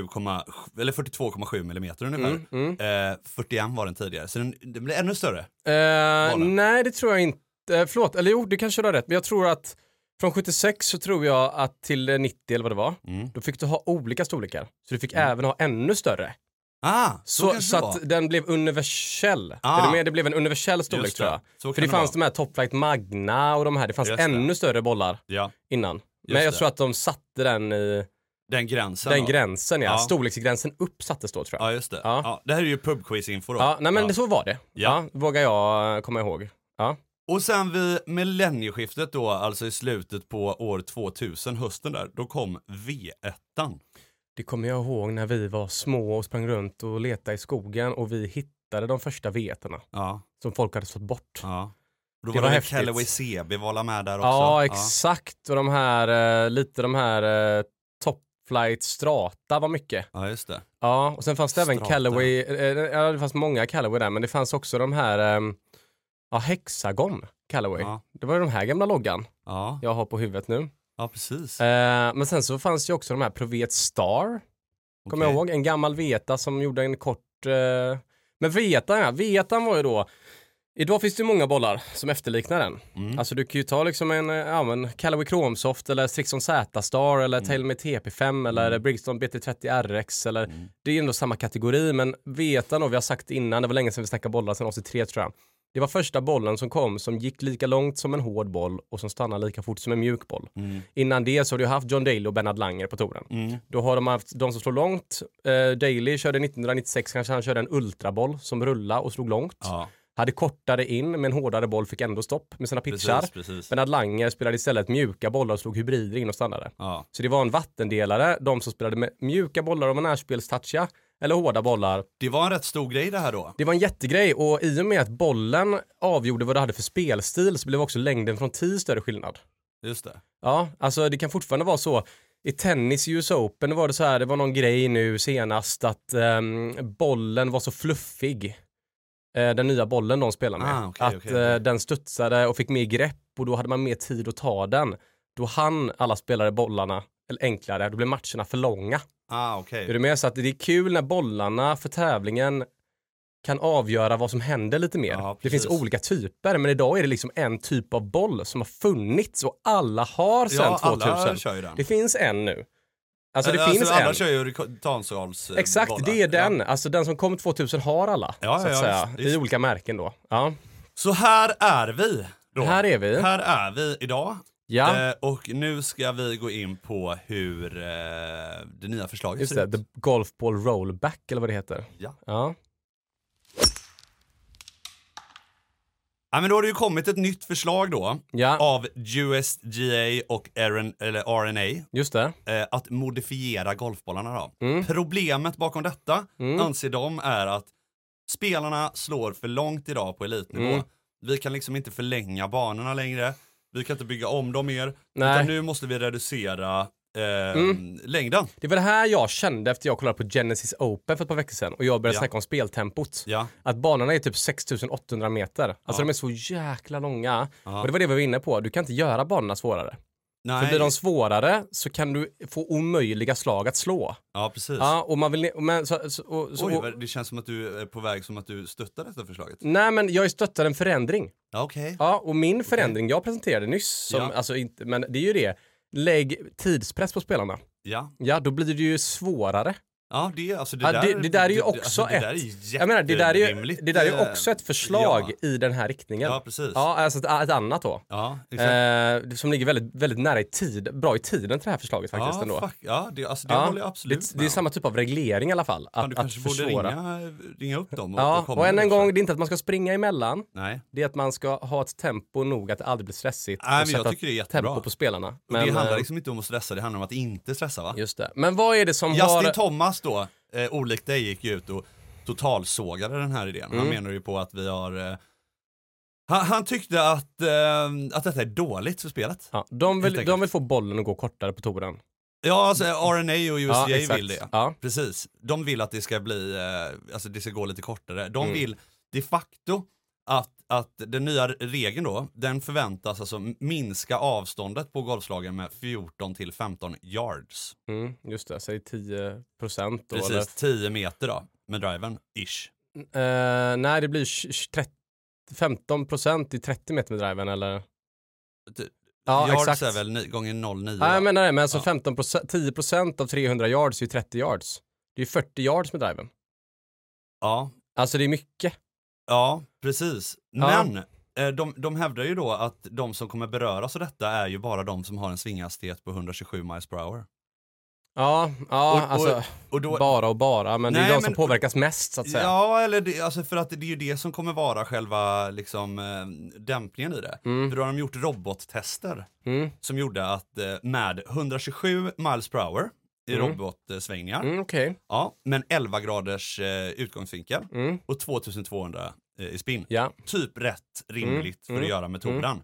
S2: eller 42,7 millimeter ungefär.
S1: mm, mm.
S2: Eh, 41 var den tidigare, så den, den blir ännu större.
S1: Eh, nej, det tror jag inte. Eh, förlåt, eller jo, det kanske du har rätt. Men jag tror att från 76 så tror jag att till eh, 90 eller vad det var,
S2: Mm.
S1: då fick du ha olika storlekar. Så du fick även ha ännu större.
S2: Ah, så,
S1: Så, så
S2: det
S1: att den blev universell.
S2: Ah.
S1: Med? Det blev en universell storlek
S2: det.
S1: tror jag. För det fanns
S2: vara.
S1: de här Top Flight Magna och de här, det fanns
S2: Just det.
S1: ännu större bollar
S2: Ja,
S1: innan. Men jag
S2: det.
S1: tror att de satte den i
S2: den gränsen
S1: den
S2: då.
S1: gränsen, ja.
S2: Ja.
S1: Storleksgränsen upp sattes då tror jag.
S2: Ja, just det.
S1: Ja.
S2: Ja. det här är ju pubquiz-info då.
S1: Ja, nej men
S2: Ja.
S1: så var det. Ja.
S2: Ja.
S1: vågar jag eh, komma ihåg. Ja.
S2: Och sen vid millennieskiftet då, alltså i slutet på år 2000, hösten där, då kom V1.
S1: Det kommer jag ihåg när vi var små och sprang runt och letade i skogen och vi hittade de första veterna
S2: Ja,
S1: som folk hade fått bort.
S2: ja. Då
S1: Det
S2: var
S1: var
S2: det. Callaway CB var med där också.
S1: Ja, exakt. Och de här, eh, lite de här eh, Top Flight Strata var mycket.
S2: Ja, just det.
S1: Ja, och sen fanns det även
S2: Strata.
S1: Callaway, eh, ja det fanns många Callaway där, men det fanns också de här, ja Hexagon Callaway.
S2: Ja,
S1: Det var ju de här gamla loggan
S2: ja,
S1: jag har på huvudet nu.
S2: ja precis.
S1: Men sen så fanns ju också de här Provet Star, kommer jag
S2: Okej.
S1: ihåg. En gammal Veta som gjorde en kort, men Vetan ja, Vetan var ju då Idag finns det ju många bollar som efterliknar den.
S2: Mm.
S1: Alltså du kan ju ta liksom en, eh, ja men Callaway Chromesoft eller Strixon Z-Star eller
S2: Mm.
S1: TaylorMade TP5 eller
S2: Mm.
S1: Brixton BT30 RX eller
S2: Mm.
S1: det är ändå samma kategori men Vetan och vi har sagt innan, det var länge sedan vi snackade bollar, sedan 83 tror jag. Det var första bollen som kom som gick lika långt som en hård boll och som stannade lika fort som en mjuk boll.
S2: Mm.
S1: Innan det så har du haft John Daly och Bernhard Langer på touren.
S2: Mm.
S1: Då har de haft de som slår långt. Eh, Daly körde 1996 kanske han körde en ultraboll som rullade och slog långt.
S2: Ja,
S1: Hade kortare in men en hårdare boll fick ändå stopp med sina pitchar.
S2: precis, precis.
S1: Langer spelade istället mjuka bollar och slog hybrider in och stannade.
S2: Ja,
S1: Så det var en vattendelare, de som spelade med mjuka bollar och var närspelstouchiga eller hårda bollar.
S2: det var en rätt stor grej det här då.
S1: Det var en jättegrej och i och med att bollen avgjorde vad du hade för spelstil så blev också längden från tee större skillnad.
S2: Just det.
S1: Ja, alltså det kan fortfarande vara så. I tennis i US Open var det så här, det var någon grej nu senast att ehm, bollen var så fluffig. Eh, den nya bollen de spelar med.
S2: Ah, okej,
S1: att
S2: okej, okej.
S1: eh, den studsade och fick mer grepp och då hade man mer tid att ta den. Då hann alla spelare bollarna eller enklare, då blev matcherna för långa.
S2: Ah, okej.
S1: Är du med? Så att det är kul när bollarna för tävlingen kan avgöra vad som händer lite mer.
S2: Ja,
S1: det finns olika typer, men idag är det liksom en typ av boll som har funnits och alla har sedan
S2: Ja,
S1: 2000.
S2: alla kör ju den.
S1: Det finns en nu. Alltså det
S2: Eh,
S1: finns
S2: alla
S1: en.
S2: kör ju tansalsbollar.
S1: Exakt, det är den. Alltså den som kom 2000 har alla.
S2: Ja,
S1: så att
S2: ja,
S1: säga.
S2: visst.
S1: I olika märken då. Ja.
S2: Så här är vi. Då.
S1: Här är vi.
S2: Här är vi idag.
S1: Ja,
S2: Eh, och nu ska vi gå in på hur eh, det nya förslaget
S1: just
S2: ser
S1: det.
S2: ut.
S1: The Golf Ball Rollback eller vad det heter.
S2: Ja.
S1: Ja.
S2: Ja, men då har det ju kommit ett nytt förslag då
S1: Ja,
S2: av USGA och RN, RNA
S1: just det.
S2: eh, att modifiera golfbollarna då.
S1: Mm.
S2: Problemet bakom detta
S1: Mm.
S2: anser de är att spelarna slår för långt idag på elitnivå.
S1: Mm.
S2: Vi kan liksom inte förlänga banorna längre. Vi kan inte bygga om dem mer.
S1: Nej.
S2: Utan nu måste vi reducera eh,
S1: Mm.
S2: längden.
S1: Det var det här jag kände efter jag kollade på Genesis Open för ett par veckor sedan och jag började
S2: Ja.
S1: snacka om speltempot.
S2: Ja.
S1: Att banorna är typ 6800 meter. Alltså
S2: Ja.
S1: de är så jäkla långa.
S2: Ja.
S1: Och det var det vi var inne på. Du kan inte göra banorna svårare. För
S2: Nej.
S1: blir de svårare så kan du få omöjliga slag att slå.
S2: Ja, precis.
S1: Ja, och man vill... Men, så, så, och, så,
S2: Oj, det känns som att du är på väg som att du stöttar detta förslaget.
S1: nej, men jag stöttar en förändring.
S2: Okej.
S1: Ja, och min förändring jag presenterade nyss, som,
S2: Ja.
S1: alltså inte, men det är ju det. Lägg tidspress på spelarna.
S2: Ja.
S1: Ja, då blir det ju svårare.
S2: Ja, det, alltså det,
S1: Ja,
S2: där,
S1: det- det där är ju också
S2: alltså, det är
S1: ett- Jag menar, det där är ju, det där är också ett förslag
S2: ja.
S1: i den här riktningen.
S2: Ja, precis.
S1: Ja, alltså ett, ett annat då.
S2: Ja.
S1: Eh, som ligger väldigt, väldigt nära i tid, bra i tiden till det här förslaget faktiskt
S2: ja,
S1: ändå.
S2: fuck, ja, det, alltså, det
S1: Ja,
S2: håller jag absolut
S1: det, det
S2: med
S1: är
S2: om.
S1: samma typ av reglering i alla fall. Att,
S2: du
S1: att
S2: kanske borde
S1: försvåra.
S2: ringa, ringa upp dem och,
S1: Ja,
S2: komma
S1: och än en
S2: det
S1: gång, det är inte att man ska springa emellan.
S2: Nej,
S1: Det är att man ska ha ett tempo nog att det aldrig blir stressigt.
S2: Nej,
S1: och
S2: men jag tycker det är jättebra.
S1: tempo på spelarna.
S2: och
S1: Men,
S2: det handlar
S1: eh,
S2: liksom inte om att stressa, det handlar om att inte stressa va?
S1: Just det. Men vad är det som
S2: Justin
S1: har...
S2: Thomas då, eh, olikt dig, gick ju ut och totalsågade den här idén. Han
S1: Mm.
S2: menar ju på att vi har eh, Han, han tyckte att, eh, att detta är dåligt för spelet.
S1: Ja, de, vill, de vill få bollen att gå kortare på touren.
S2: Ja, alltså RNA och USDA
S1: Ja,
S2: vill det.
S1: Ja.
S2: Precis. De vill att det ska bli, eh, alltså det ska gå lite kortare. De
S1: Mm.
S2: vill de facto att, att den nya regeln då, den förväntas alltså minska avståndet på golfslagen med 14 till 15 yards.
S1: Mm, just det, säg 10 procent.
S2: Precis,
S1: Eller,
S2: 10 meter då, med driven, ish.
S1: Eh, nej, det blir 20 30 15 procent i 30 meter med driven eller?
S2: Ty-
S1: Ja,
S2: yards
S1: exakt.
S2: är väl gånger 0,9
S1: Nej, jag menar det, men alltså
S2: Ja.
S1: 15 procent, 10 procent av 300 yards är ju 30 yards. Det är ju 40 yards med driven.
S2: Ja,
S1: Alltså det är mycket.
S2: Ja, precis.
S1: Ja.
S2: Men eh, de, de hävdar ju då att de som kommer beröras av detta är ju bara de som har en svinghastighet på 127 miles per hour.
S1: Ja, ja,
S2: Och- och-
S1: alltså
S2: Och då,
S1: bara och bara, men det är
S2: Nej,
S1: de som
S2: men-
S1: påverkas mest så att säga.
S2: Ja, eller det, alltså för att det är ju det som kommer vara själva liksom, eh, dämpningen i det.
S1: Mm,
S2: För då har de gjort robottester
S1: mm,
S2: som gjorde att eh, med 127 miles per hour i
S1: Mm.
S2: robotsvängningar,
S1: mm, okej.
S2: ja, men 11 graders eh, utgångsvinkel
S1: Mm,
S2: och 2200 eh, i spin.
S1: ja,
S2: Typ rätt rimligt
S1: Mm,
S2: för
S1: mm,
S2: att göra med touren.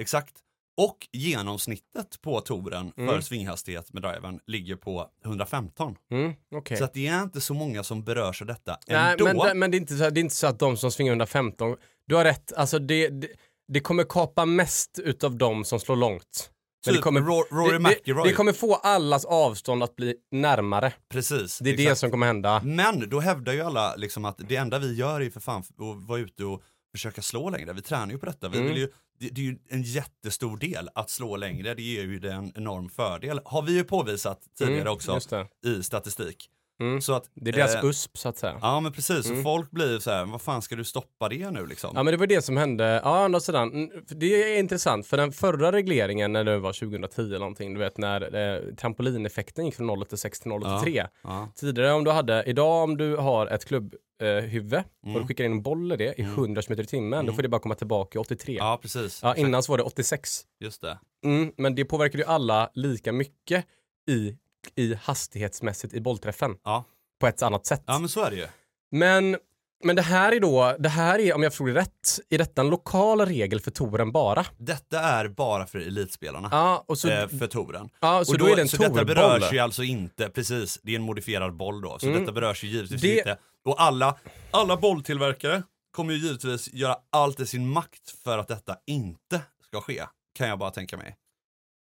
S2: Exakt. Och genomsnittet på touren för
S1: Mm.
S2: svinghastighet med driven ligger på 115.
S1: mm, okej.
S2: Så att det är inte så många som berörs av detta
S1: Nej,
S2: ändå.
S1: men, det- men det, är inte så, det är inte så att de som svingar 115, du har rätt, alltså det, det, det kommer kapa mest utav de som slår långt. Men
S2: typ
S1: det kommer-
S2: Ro- Rory
S1: det, det,
S2: McIlroy.
S1: det kommer få allas avstånd att bli närmare.
S2: Precis.
S1: Det är det
S2: exakt.
S1: som kommer hända.
S2: Men då hävdar ju alla liksom att det enda vi gör är ju för fan att vara ute och försöka slå längre. Vi tränar ju på detta. Vi
S1: Mm.
S2: vill ju, det, det är ju en jättestor del att slå längre. Det ger ju det en enorm fördel. Har vi ju påvisat tidigare
S1: Mm,
S2: också
S1: det.
S2: i statistik.
S1: Mm.
S2: Så att,
S1: det är deras
S2: eh,
S1: USP så att säga.
S2: Ja men precis,
S1: Mm.
S2: så folk blir så här, vad fan ska du stoppa det nu liksom?
S1: Ja men det var det som hände, ja andra sidan, mm, det är intressant för den förra regleringen när det var 2010 eller någonting, du vet när eh, trampolineffekten gick från 0 till 6 till 0 till
S2: Ja.
S1: 3.
S2: Ja.
S1: Tidigare om du hade, idag om du har ett klubbhuvud eh, huvud, och
S2: Mm.
S1: du skickar in en boll i det i
S2: Mm.
S1: 100 km i timmen, då
S2: Mm.
S1: får det bara komma tillbaka i 83. Ja,
S2: ja precis, Exakt.
S1: innan så var det 86.
S2: just det.
S1: Mm, men det påverkade ju alla lika mycket i, i hastighetsmässigt i bollträffen.
S2: Ja.
S1: På ett annat sätt.
S2: Ja men så är det ju.
S1: Men, men det här är då, det här är om jag förstod det rätt, är detta en lokal regel för touren bara?
S2: Detta är bara för elitspelarna.
S1: Ja, och så,
S2: eh, för touren.
S1: ja, så
S2: och
S1: då, är det en
S2: så detta berörs ju alltså inte, precis, det är en modifierad boll då, så
S1: Mm.
S2: detta berörs ju givetvis
S1: Det-
S2: inte. Och alla, alla bolltillverkare kommer ju givetvis göra allt i sin makt för att detta inte ska ske, kan jag bara tänka mig.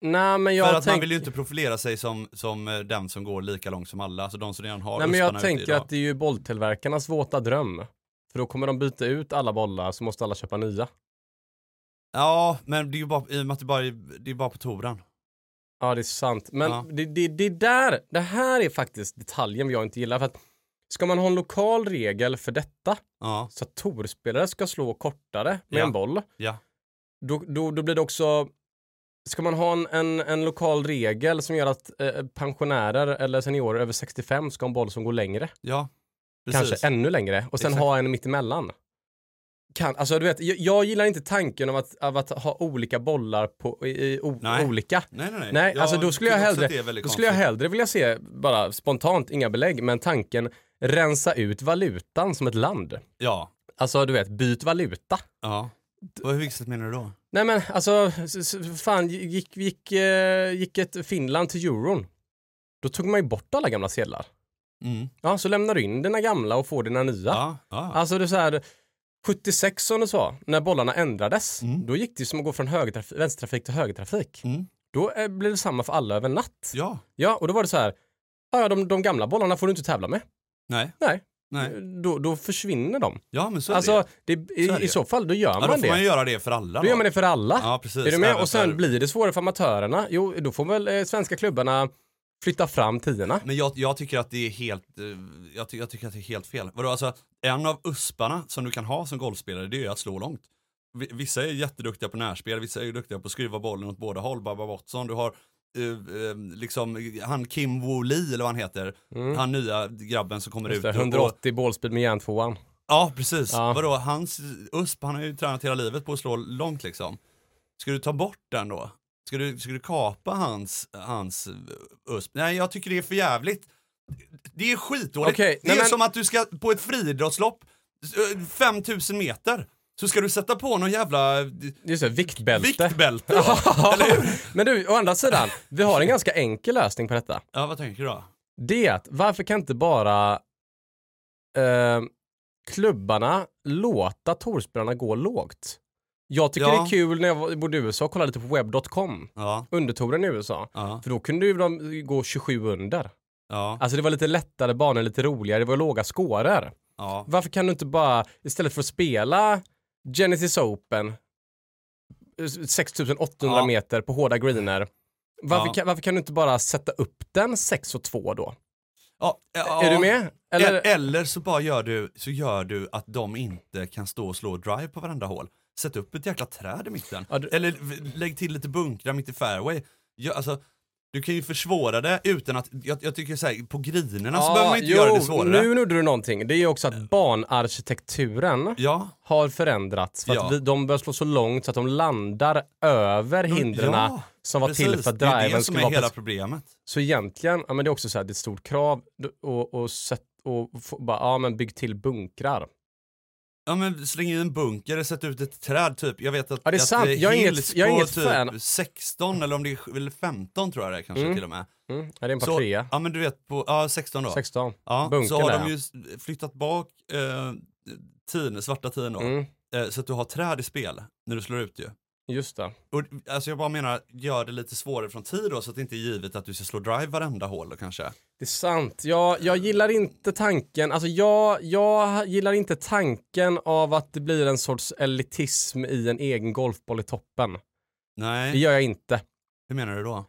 S1: Nej, men jag
S2: för att man
S1: tänk-
S2: vill ju inte profilera sig som, som eh, den som går lika långt som alla, alltså de som redan har
S1: Nej, men jag tänker att det är ju bolltillverkarnas våta dröm. För då kommer de byta ut alla bollar så måste alla köpa nya.
S2: Ja, men det är ju bara, i och med att det bara det är bara på touren.
S1: Ja, det är sant. Men
S2: Ja.
S1: det, det, det där, det här är faktiskt detaljen jag inte gillar. För att ska man ha en lokal regel för detta,
S2: Ja,
S1: så att torspelare ska slå kortare med
S2: Ja.
S1: en boll,
S2: ja,
S1: då, då, då blir det också Ska man ha en, en, en lokal regel som gör att eh, pensionärer eller seniorer över 65 ska ha en boll som går längre?
S2: ja. Precis.
S1: Kanske ännu längre och sen
S2: Exakt.
S1: ha en mittemellan. Kan, alltså du vet, jag, jag gillar inte tanken av att, av att ha olika bollar på, i, o,
S2: Nej.
S1: olika.
S2: Nej, nej, nej.
S1: Nej, alltså då skulle jag hellre, då skulle jag hellre vilja se, bara spontant, inga belägg, men tanken rensa ut valutan som ett land.
S2: Ja,
S1: Alltså du vet, byt valuta.
S2: ja. Vad viktigt menar du då?
S1: Nej men alltså, fan gick, gick, eh, gick ett Finland till euron, då tog man ju bort alla gamla sedlar.
S2: Mm.
S1: Ja, så lämnar du in dina gamla och får dina nya.
S2: Ja, ja.
S1: Alltså det är så här, 76 som du sa, när bollarna ändrades,
S2: Mm.
S1: då gick det som att gå från högertrafik, vänstertrafik till högertrafik.
S2: Mm.
S1: Då eh, blev det samma för alla över natt.
S2: ja.
S1: Ja, och då var det så här, ja, de, de gamla bollarna får du inte tävla med.
S2: Nej,
S1: Nej. Då, då försvinner de.
S2: Ja, men så är
S1: Alltså,
S2: det.
S1: det, i,
S2: Så är det.
S1: i så fall, då gör
S2: Ja,
S1: man
S2: då får
S1: det.
S2: man göra det för alla.
S1: Då gör man det för alla.
S2: Ja, precis.
S1: är du med? Och sen
S2: för-
S1: blir det svårare för amatörerna. Jo, då får väl eh, svenska klubbarna flytta fram tiorna.
S2: Men jag, jag tycker att det är helt, eh, jag, ty, jag tycker att det är helt fel. Vadå, alltså, en av usparna som du kan ha som golfspelare, det är att slå långt. Vi- Vissa är jätteduktiga på närspel, vissa är duktiga på att skruva bollen åt båda håll. Baba Watson, du har eh, eh, liksom han Kim Woo Lee eller vad han heter,
S1: Mm.
S2: han nya grabben som kommer
S1: Just
S2: ut.
S1: det,
S2: och-
S1: 180 bollspeed med järntvåan.
S2: Ja, precis.
S1: Ja.
S2: Vadå, hans USP, han har ju tränat hela livet på att slå långt liksom. Ska du ta bort den då? Ska du, ska du kapa hans, hans eh, USP? Nej, jag tycker det är för jävligt. Det är skitdåligt.
S1: Okej,
S2: det
S1: nej,
S2: är
S1: men-
S2: som att du ska på ett friidrottslopp, eh, 5000 meter. Så ska du sätta på någon jävla
S1: Just det, viktbälte.
S2: viktbälte? Eller hur?
S1: Men du, å andra sidan, vi har en ganska enkel lösning på detta.
S2: Ja, vad tänker du då?
S1: Det är att varför kan inte bara eh, klubbarna låta torspelarna gå lågt? Jag tycker
S2: Ja.
S1: det är kul när jag bodde i USA och kollade lite på webb.com,
S2: Ja,
S1: undertouren i USA.
S2: ja,
S1: För då kunde ju de gå 27 under.
S2: ja,
S1: Alltså det var lite lättare banor, lite roligare, det var låga scorer.
S2: ja.
S1: Varför kan du inte bara, istället för att spela Genesis Open, eh, 6800
S2: Ja.
S1: meter på hårda greener, varför,
S2: Ja.
S1: kan, varför kan du inte bara sätta upp den 6 och 2 då?
S2: ja, ja.
S1: Är du med?
S2: Eller,
S1: Eller,
S2: så bara gör du, så gör du att de inte kan stå och slå drive på varenda hål. Sätt upp ett jäkla träd i mitten.
S1: Du-
S2: Eller lägg till lite bunkrar mitt i fairway. Ja, alltså, du kan ju försvåra det utan att, jag, jag tycker såhär, på grinerna så behöver man inte
S1: jo,
S2: göra det svårare.
S1: nu gjorde du någonting. Det är ju också att banarkitekturen
S2: Ja,
S1: har förändrats för att
S2: Ja.
S1: vi, de bör slå så långt så att de landar över hindren
S2: ja,
S1: som var till
S2: precis.
S1: för att
S2: Det är det
S1: driven
S2: som
S1: skulle
S2: är
S1: vara
S2: hela
S1: på
S2: problemet.
S1: Så egentligen, ja men det är också så här, det är ett stort krav och, och, sätt, och få- bara, ja men bygg till bunkrar.
S2: Ja men släng in en bunker sätt ut ett träd typ. Jag vet att,
S1: Ja, det är sant.
S2: eh,
S1: Jag är inget- jag är inget
S2: typ
S1: fan.
S2: 16 eller om det är eller 15 tror jag det är kanske
S1: Mm.
S2: till och med.
S1: Mm. Ja, det är en par
S2: Så,
S1: trea.
S2: ja men du vet på, ja 16 då.
S1: 16.
S2: Ja,
S1: Bunkern
S2: så har
S1: där,
S2: de ju flyttat bak eh, tin, svarta tin då.
S1: Mm.
S2: Eh, så att du har träd i spel när du slår ut ju.
S1: Just det.
S2: Och, alltså jag bara menar, gör det lite svårare från tid då så att det inte är givet att du ska slå drive varenda hål då kanske.
S1: Det är sant. Jag, jag gillar inte tanken, alltså jag, jag gillar inte tanken av att det blir en sorts elitism i en egen golfboll i toppen. Det
S2: Nej,
S1: gör jag inte.
S2: hur menar du då?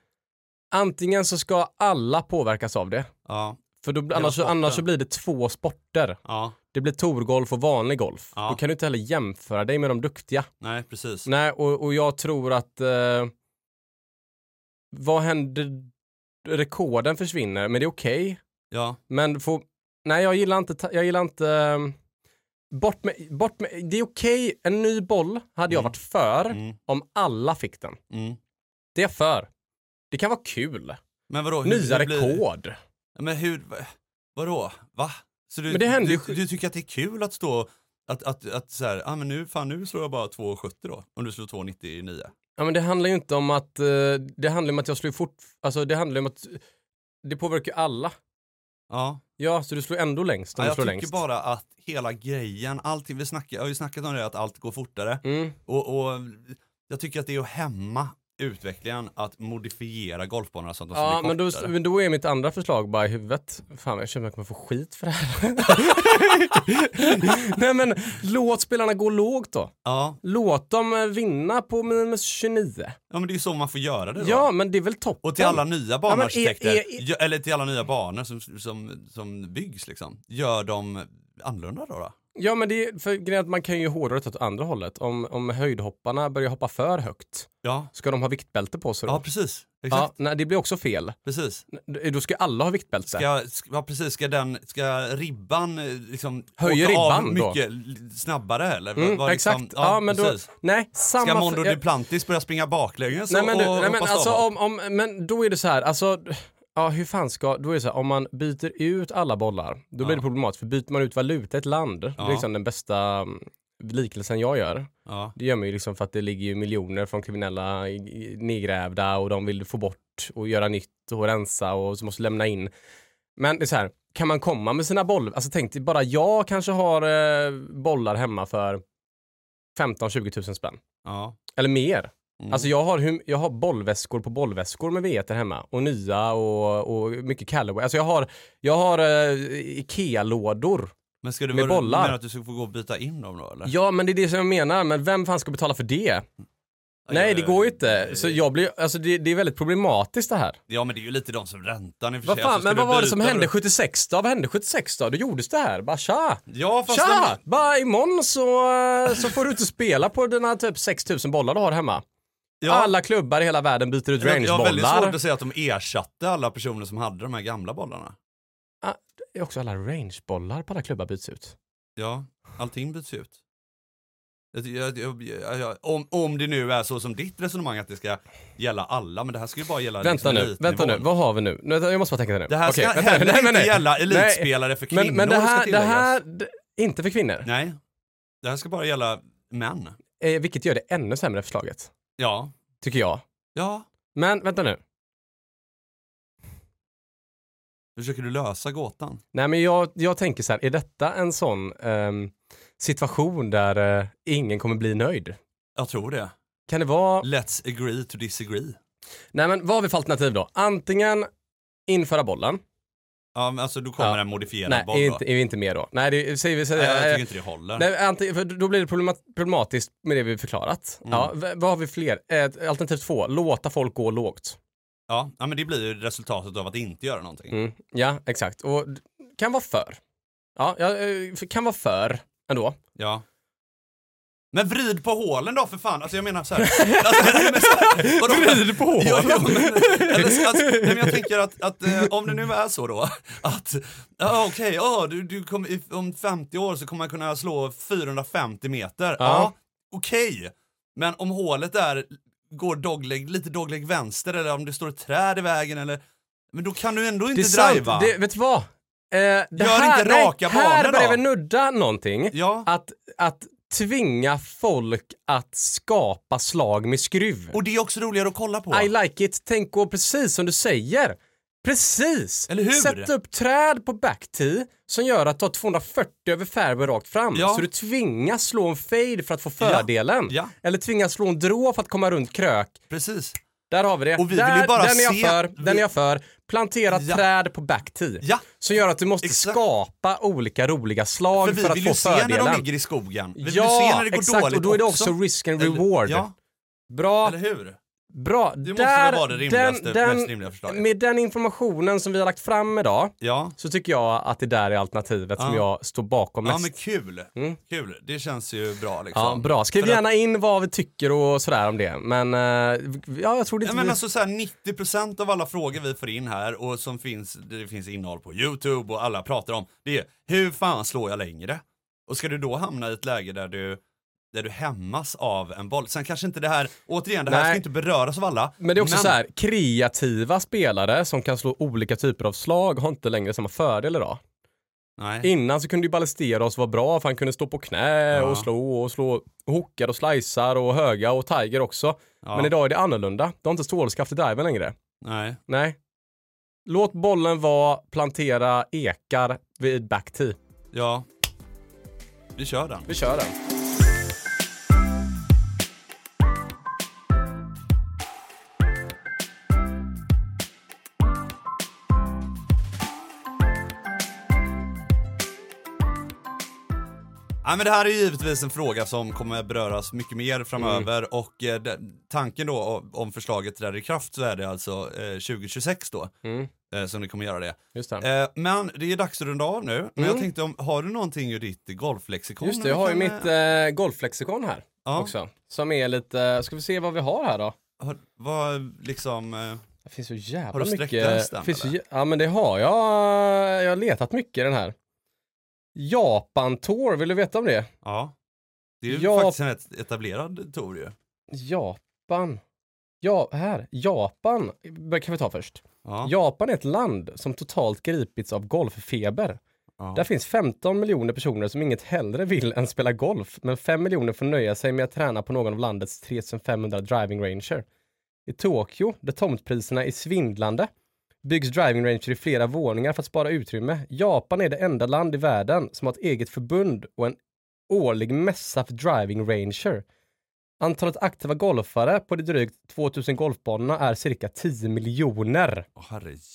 S1: Antingen så ska alla påverkas av det,
S2: Ja,
S1: för då, annars,
S2: sporten.
S1: annars så blir det två sporter.
S2: ja,
S1: Det blir torgolf och vanlig golf.
S2: Ja.
S1: Då kan du inte heller jämföra dig med de duktiga.
S2: nej precis.
S1: Nej, och, och jag tror att eh, vad händer? Rekorden försvinner, men det är okej.
S2: Ja,
S1: Men få, nej jag gillar inte, jag gillar inte, eh, bort med, bort med, det är okej, en ny boll hade jag
S2: Mm.
S1: varit för
S2: mm,
S1: om alla fick den.
S2: mm.
S1: Det är jag för. Det kan vara kul.
S2: Men vadå? hur-
S1: Nya
S2: hur blir-
S1: rekord.
S2: Ja, Men hur, va- vadå? Va? Så du, du, du tycker att det är kul att stå, att, att, att så här, ah, men nu, fan nu slår jag bara 2,70 då, om du slår 2,99.
S1: Ja men det handlar ju inte om att, eh, det handlar om att jag slår fort, alltså det handlar om att det påverkar alla.
S2: Ja,
S1: Ja, så du slår ändå längst om
S2: ja
S1: du
S2: jag
S1: slår
S2: tycker
S1: längst.
S2: bara att hela grejen, allting vi snackar, jag har ju snackat om det att allt går fortare
S1: Mm.
S2: och, och jag tycker att det är att hämma utvecklingen att modifiera golfbanorna så att de ska
S1: Ja,
S2: bli
S1: men då,
S2: kortare.
S1: men då är mitt andra förslag bara i huvudet. Fan, jag känner att jag kommer få skit för det här. Nej, men låt spelarna gå lågt då.
S2: Ja,
S1: Låt dem eh, vinna på minus 29.
S2: ja, men det är ju så man får göra det då.
S1: Ja, men det är väl toppen.
S2: Och till alla nya
S1: men
S2: banarkitekter,
S1: är- är-
S2: gö- eller till alla nya banor som, som, som byggs liksom, gör de annorlunda då? då?
S1: Ja, men det är, för grejen är att man kan ju hårdare åt andra hållet. Om, om höjdhopparna börjar hoppa för högt,
S2: Ja,
S1: ska de ha viktbälte på sig då?
S2: ja precis.
S1: Ja,
S2: Exakt.
S1: nej, det blir också fel.
S2: Precis.
S1: Då ska alla ha viktbälte.
S2: Ska, ja, precis, ska, den, ska ribban eh, liksom
S1: Höjer ribban då?
S2: mycket l- snabbare eller?
S1: Mm,
S2: Vad
S1: exakt.
S2: liksom-
S1: ja, men då,
S2: precis.
S1: nej, samma...
S2: Ska Mondo
S1: jag-
S2: Duplantis börja springa baklänges
S1: Nej men, du,
S2: och
S1: nej, men alltså om, om, men då är det så här, alltså, ja hur fan ska, då är det så här, om man byter ut alla bollar, då blir det problematiskt, för byter man ut valuta i ett land, det är liksom den bästa mm, liknelsen jag gör.
S2: Ja,
S1: Det gör man ju liksom för att det ligger ju miljoner från kriminella nedgrävda och de vill få bort och göra nytt och rensa och så måste lämna in. Men det är så här, kan man komma med sina bollar, alltså tänk dig bara jag kanske har eh, bollar hemma för 15-20 tusen spänn.
S2: ja.
S1: Eller mer.
S2: Mm.
S1: Alltså jag har, jag har bollväskor på bollväskor med veter hemma och nya och, och mycket Callaway. Alltså jag har, jag har eh, Ikea-lådor.
S2: men ska du,
S1: med bollar.
S2: Du menar att du ska få gå och byta in dem då eller?
S1: Ja men det är det som jag menar, men vem fan ska betala för det? Nej det går ju inte. Så jag blir, alltså det, det är väldigt problematiskt det här.
S2: Ja men det är ju lite de som räntan i och för
S1: Vad
S2: sig.
S1: fan,
S2: Alltså,
S1: men
S2: du
S1: vad var det som hände
S2: då?
S1: 76 då? Vad hände 76 då? Då gjordes det här, bara tja!
S2: Ja fast
S1: Tja!
S2: den,
S1: Bara imorgon så, eh, så får du inte spela på dina typ 6000 bollar du har hemma.
S2: Ja,
S1: Alla klubbar i hela världen byter ut
S2: jag, jag har väldigt svårt
S1: rangebollar.
S2: att säga att de ersatte alla personer som hade de här gamla bollarna.
S1: Det är också alla rangebollar på alla klubbar byts ut.
S2: Ja, allting byts ut. Jag, jag, jag, om, om det nu är så som ditt resonemang att det ska gälla alla, men det här ska ju bara gälla
S1: Vänta
S2: liksom
S1: nu, vänta nu, vad har vi nu? nu? Jag måste bara tänka nu.
S2: Det här
S1: Okej,
S2: ska
S1: vänta,
S2: heller
S1: nej,
S2: inte
S1: nej.
S2: gälla
S1: Nej,
S2: elitspelare för kvinnor
S1: Men, men det, här, det här, inte för kvinnor.
S2: Nej, det här ska bara gälla män.
S1: Eh, vilket gör det ännu sämre förslaget.
S2: Ja.
S1: Tycker jag.
S2: Ja.
S1: Men vänta nu.
S2: Försöker du lösa gåtan?
S1: Nej men jag, jag tänker så här, är detta en sån ehm, situation där eh, ingen kommer bli nöjd?
S2: Jag tror det.
S1: Kan det vara...
S2: Let's agree to disagree.
S1: Nej men vad har vi för alternativ då? Antingen införa bollen.
S2: Ja, men alltså då kommer
S1: Ja.
S2: en modifierad
S1: Nej,
S2: boll
S1: är, inte, är vi inte med då? Nej, det säger vi.
S2: Nej,
S1: Säger,
S2: jag
S1: eh,
S2: tycker inte det håller.
S1: Nej, antingen, för då blir det problemat- problematiskt med det vi förklarat.
S2: Mm.
S1: Ja, vad har vi fler? Alternativ två, låta folk gå lågt.
S2: Ja, ja, men det blir ju resultatet av att inte göra någonting.
S1: Mm. Ja, exakt. Och kan vara för. Ja, ja eh, kan vara för ändå.
S2: Ja. Men vrid på hålen då för fan, alltså jag menar så här. Alltså, men så här vadå?
S1: Vrid på hålen?
S2: Ja, ja, men, eller, så- alltså, nej, men jag tänker att, att eh, om det nu är så då, att ja, okej, ja, du, du i- om 50 år så kommer man kunna slå 450 meter. Ja,
S1: Ja.
S2: okej. Men om hålet är, går dogleg, lite dogleg vänster eller om det står ett träd i vägen eller, men då kan du ändå
S1: Det
S2: inte
S1: sant.
S2: driva.
S1: Det, vet du vad? Eh, det
S2: Gör
S1: här,
S2: inte raka
S1: nej, Här börjar vi nudda någonting.
S2: Ja.
S1: Att, att tvinga folk att skapa slag med skruv.
S2: Och det är också roligare att kolla på.
S1: I like it. Tänk gå precis som du säger. Precis!
S2: Eller hur?
S1: Sätt upp träd på backtee som gör att du har 240 över fairway rakt fram.
S2: Ja.
S1: Så du tvingas slå en fade för att få fördelen.
S2: Ja.
S1: Eller tvingas slå en drå för att komma runt krök.
S2: Precis.
S1: Där har vi det.
S2: Och vi vill
S1: Där,
S2: ju bara
S1: den är jag
S2: se-
S1: för.
S2: vi-
S1: Den är jag för. Plantera
S2: Ja.
S1: träd på backtee.
S2: Ja.
S1: Som gör att du måste
S2: Exakt.
S1: skapa olika roliga slag
S2: För
S1: för,
S2: vi
S1: att
S2: vill
S1: få
S2: ju se när
S1: fördelen.
S2: de ligger i skogen. Vi vill
S1: ja,
S2: se när det går
S1: exakt.
S2: dåligt
S1: Och då är det också risk and
S2: Eller-
S1: reward.
S2: Ja,
S1: Bra.
S2: eller hur?
S1: Bra.
S2: Det måste väl vara det rimligaste- mest rimliga förslaget.
S1: Med den informationen som vi har lagt fram idag
S2: Ja.
S1: så tycker jag att det där är alternativet som
S2: Ja.
S1: jag står bakom
S2: Ja
S1: mest.
S2: men kul.
S1: Mm.
S2: Kul. Det känns ju bra liksom.
S1: Ja, bra. Skriv
S2: För att-
S1: gärna in vad vi tycker och sådär om det. Men eh, ja, jag tror det
S2: Ja,
S1: inte
S2: men
S1: vi...
S2: alltså så här, 90% av alla frågor vi får in här och som finns, det finns innehåll på YouTube och alla pratar om, det är hur fan slår jag längre? Och ska du då hamna i ett läge där du där du hämmas av en boll. Sen kanske inte det här, återigen, det här
S1: Nej.
S2: ska inte beröras av alla.
S1: Men det är också så här, kreativa spelare som kan slå olika typer av slag har inte längre samma fördel idag.
S2: Nej.
S1: Innan så kunde ju Ballesteros vara bra för han kunde stå på knä
S2: Ja.
S1: och slå och slå hookar och slicear och höga och tiger också.
S2: Ja.
S1: Men idag är det annorlunda. Du har inte stålskaft i driven längre.
S2: Nej.
S1: Nej. Låt bollen vara, plantera ekar vid backtee.
S2: Ja. Vi kör den.
S1: Vi kör den.
S2: Ja, men det här är givetvis en fråga som kommer beröras mycket mer framöver och eh, tanken då om- förslaget träder i kraft så är det alltså eh, 2026 då
S1: Mm,
S2: eh, som det kommer göra det.
S1: just det.
S2: Eh, men det är dags att runda av nu. Men
S1: Mm.
S2: jag tänkte om, har du någonting ur ditt golflexikon?
S1: Just det, jag har ju mitt
S2: eh,
S1: eh, golflexikon här
S2: ja,
S1: också. Som är lite, ska vi se vad vi har här då?
S2: har, vad liksom,
S1: Det finns så jävla
S2: Har du
S1: mycket.
S2: den,
S1: finns så, ja men det har jag. Jag har letat mycket i den här. Japan Tour, vill du veta om det?
S2: ja. Det är ju
S1: Ja.
S2: faktiskt en etablerad tour ju.
S1: Japan. Ja, här. Japan kan vi ta först.
S2: Ja.
S1: Japan är ett land som totalt gripits av golffeber.
S2: Ja.
S1: Där finns 15 miljoner personer som inget hellre vill än spela golf, men 5 miljoner får nöja sig med att träna på någon av landets 3500 driving ranger. I Tokyo, där tomtpriserna är svindlande, byggs driving ranger i flera våningar för att spara utrymme. Japan är det enda land i världen som har ett eget förbund och en årlig mässa för driving ranger. Antalet aktiva golfare på de drygt 2000 golfbanorna är cirka 10 miljoner.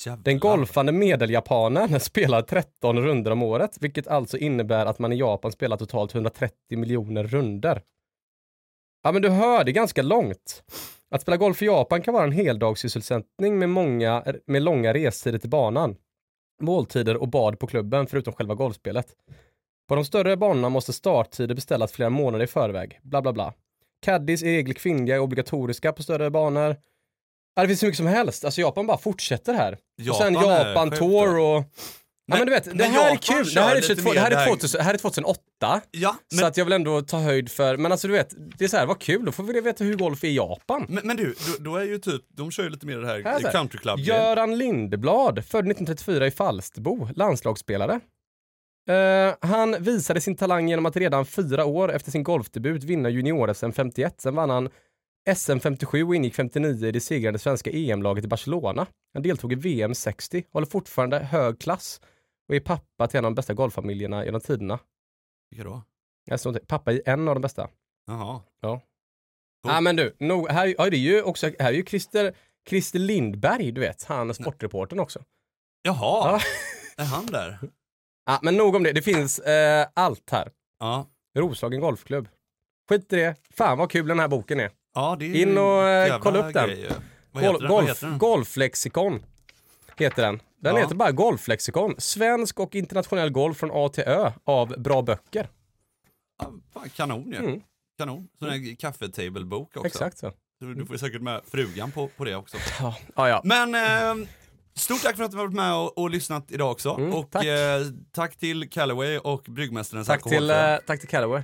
S2: Jävlar.
S1: Den golfande medeljapanen spelar 13 runder om året, vilket alltså innebär att man i Japan spelar totalt 130 miljoner runder. Ja, men du hör, det är ganska långt. Att spela golf i Japan kan vara en heldagssysselsättning med, många, med långa restider till banan, måltider och bad på klubben, förutom själva golfspelet. På de större banorna måste starttider beställas flera månader i förväg, bla bla bla. Caddies är i regel kvinnliga är obligatoriska på större banor. Ja, det finns så mycket som helst. Alltså Japan bara fortsätter här. och sen
S2: Japan
S1: Japan Tour
S2: då.
S1: Och... Ja
S2: Men-
S1: men du vet,
S2: men
S1: det här är kul. Det här är,
S2: lite
S1: 22,
S2: mer
S1: det här är,
S2: här-
S1: 2000, det här är 2008.
S2: Ja, men,
S1: Så att jag vill ändå ta höjd för, men alltså du vet, det är så här, vad kul, då får vi veta hur golf är i Japan.
S2: men, men du, då, då är ju typ, de kör ju lite mer det här,
S1: Här,
S2: country club
S1: Göran Lindeblad, född 1934 i Falsterbo, landslagsspelare. Eh, han visade sin talang genom att redan fyra år efter sin golfdebut vinna junior-SM 51. Sen vann han SM 57 och ingick 59 i det segrande svenska EM-laget i Barcelona. Han deltog i VM 60, håller fortfarande hög klass och är pappa till en av de bästa golffamiljerna genom tiderna.
S2: Vilka då?
S1: Inte- pappa i en av de bästa.
S2: Jaha.
S1: Ja.
S2: Cool.
S1: Ja men du, nog, här, ja, det är ju också, här är ju Christer, Christer Lindberg, du vet, han sportreportern också.
S2: Jaha, är han där?
S1: Ja, men nog om det, det finns eh, allt här.
S2: Ja.
S1: Roslagen Golfklubb. Skit i det. Fan vad kul den här boken är.
S2: Ja, det är
S1: In och, eh, kolla upp den.
S2: Vad
S1: golf,
S2: den?
S1: golflexikon heter den. Den
S2: Ja.
S1: heter bara Golflexikon. Svensk och internationell golf från A till Ö av bra böcker.
S2: Ja, kanon ju.
S1: Mm.
S2: Kanon. Sån här kaffetable-bok också.
S1: Exakt så.
S2: Du får säkert med frugan på, på det också.
S1: Ja, ja. ja.
S2: Men eh, stort tack för att du har varit med och, och lyssnat idag också.
S1: Mm,
S2: och
S1: tack.
S2: Eh, tack till Callaway och Bryggmästarens
S1: Tack, till,
S2: alkoholfria.
S1: eh, tack till Callaway.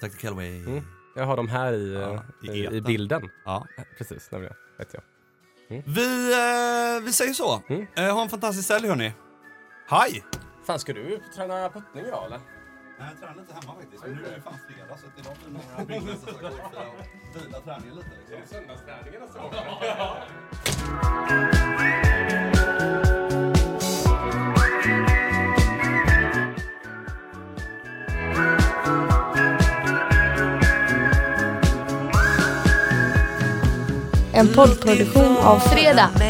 S2: Tack till Callaway.
S1: Mm. Jag har dem här i,
S2: Ja,
S1: eh,
S2: i
S1: i, i bilden.
S2: Ja.
S1: Precis, nämligen. Vet jag.
S2: Vi, eh, vi säger så.
S1: Mm.
S2: Eh, ha en fantastisk helg hörni. Hej!
S1: Fan, ska du träna puttning idag eller?
S2: Nej, jag tränar lite hemma faktiskt. Men nu är det fan fredag så idag blir det några byggmästare som går och vila träningen lite. Liksom.
S1: Söndagsträningen nästa
S3: En poddproduktion av Fredag.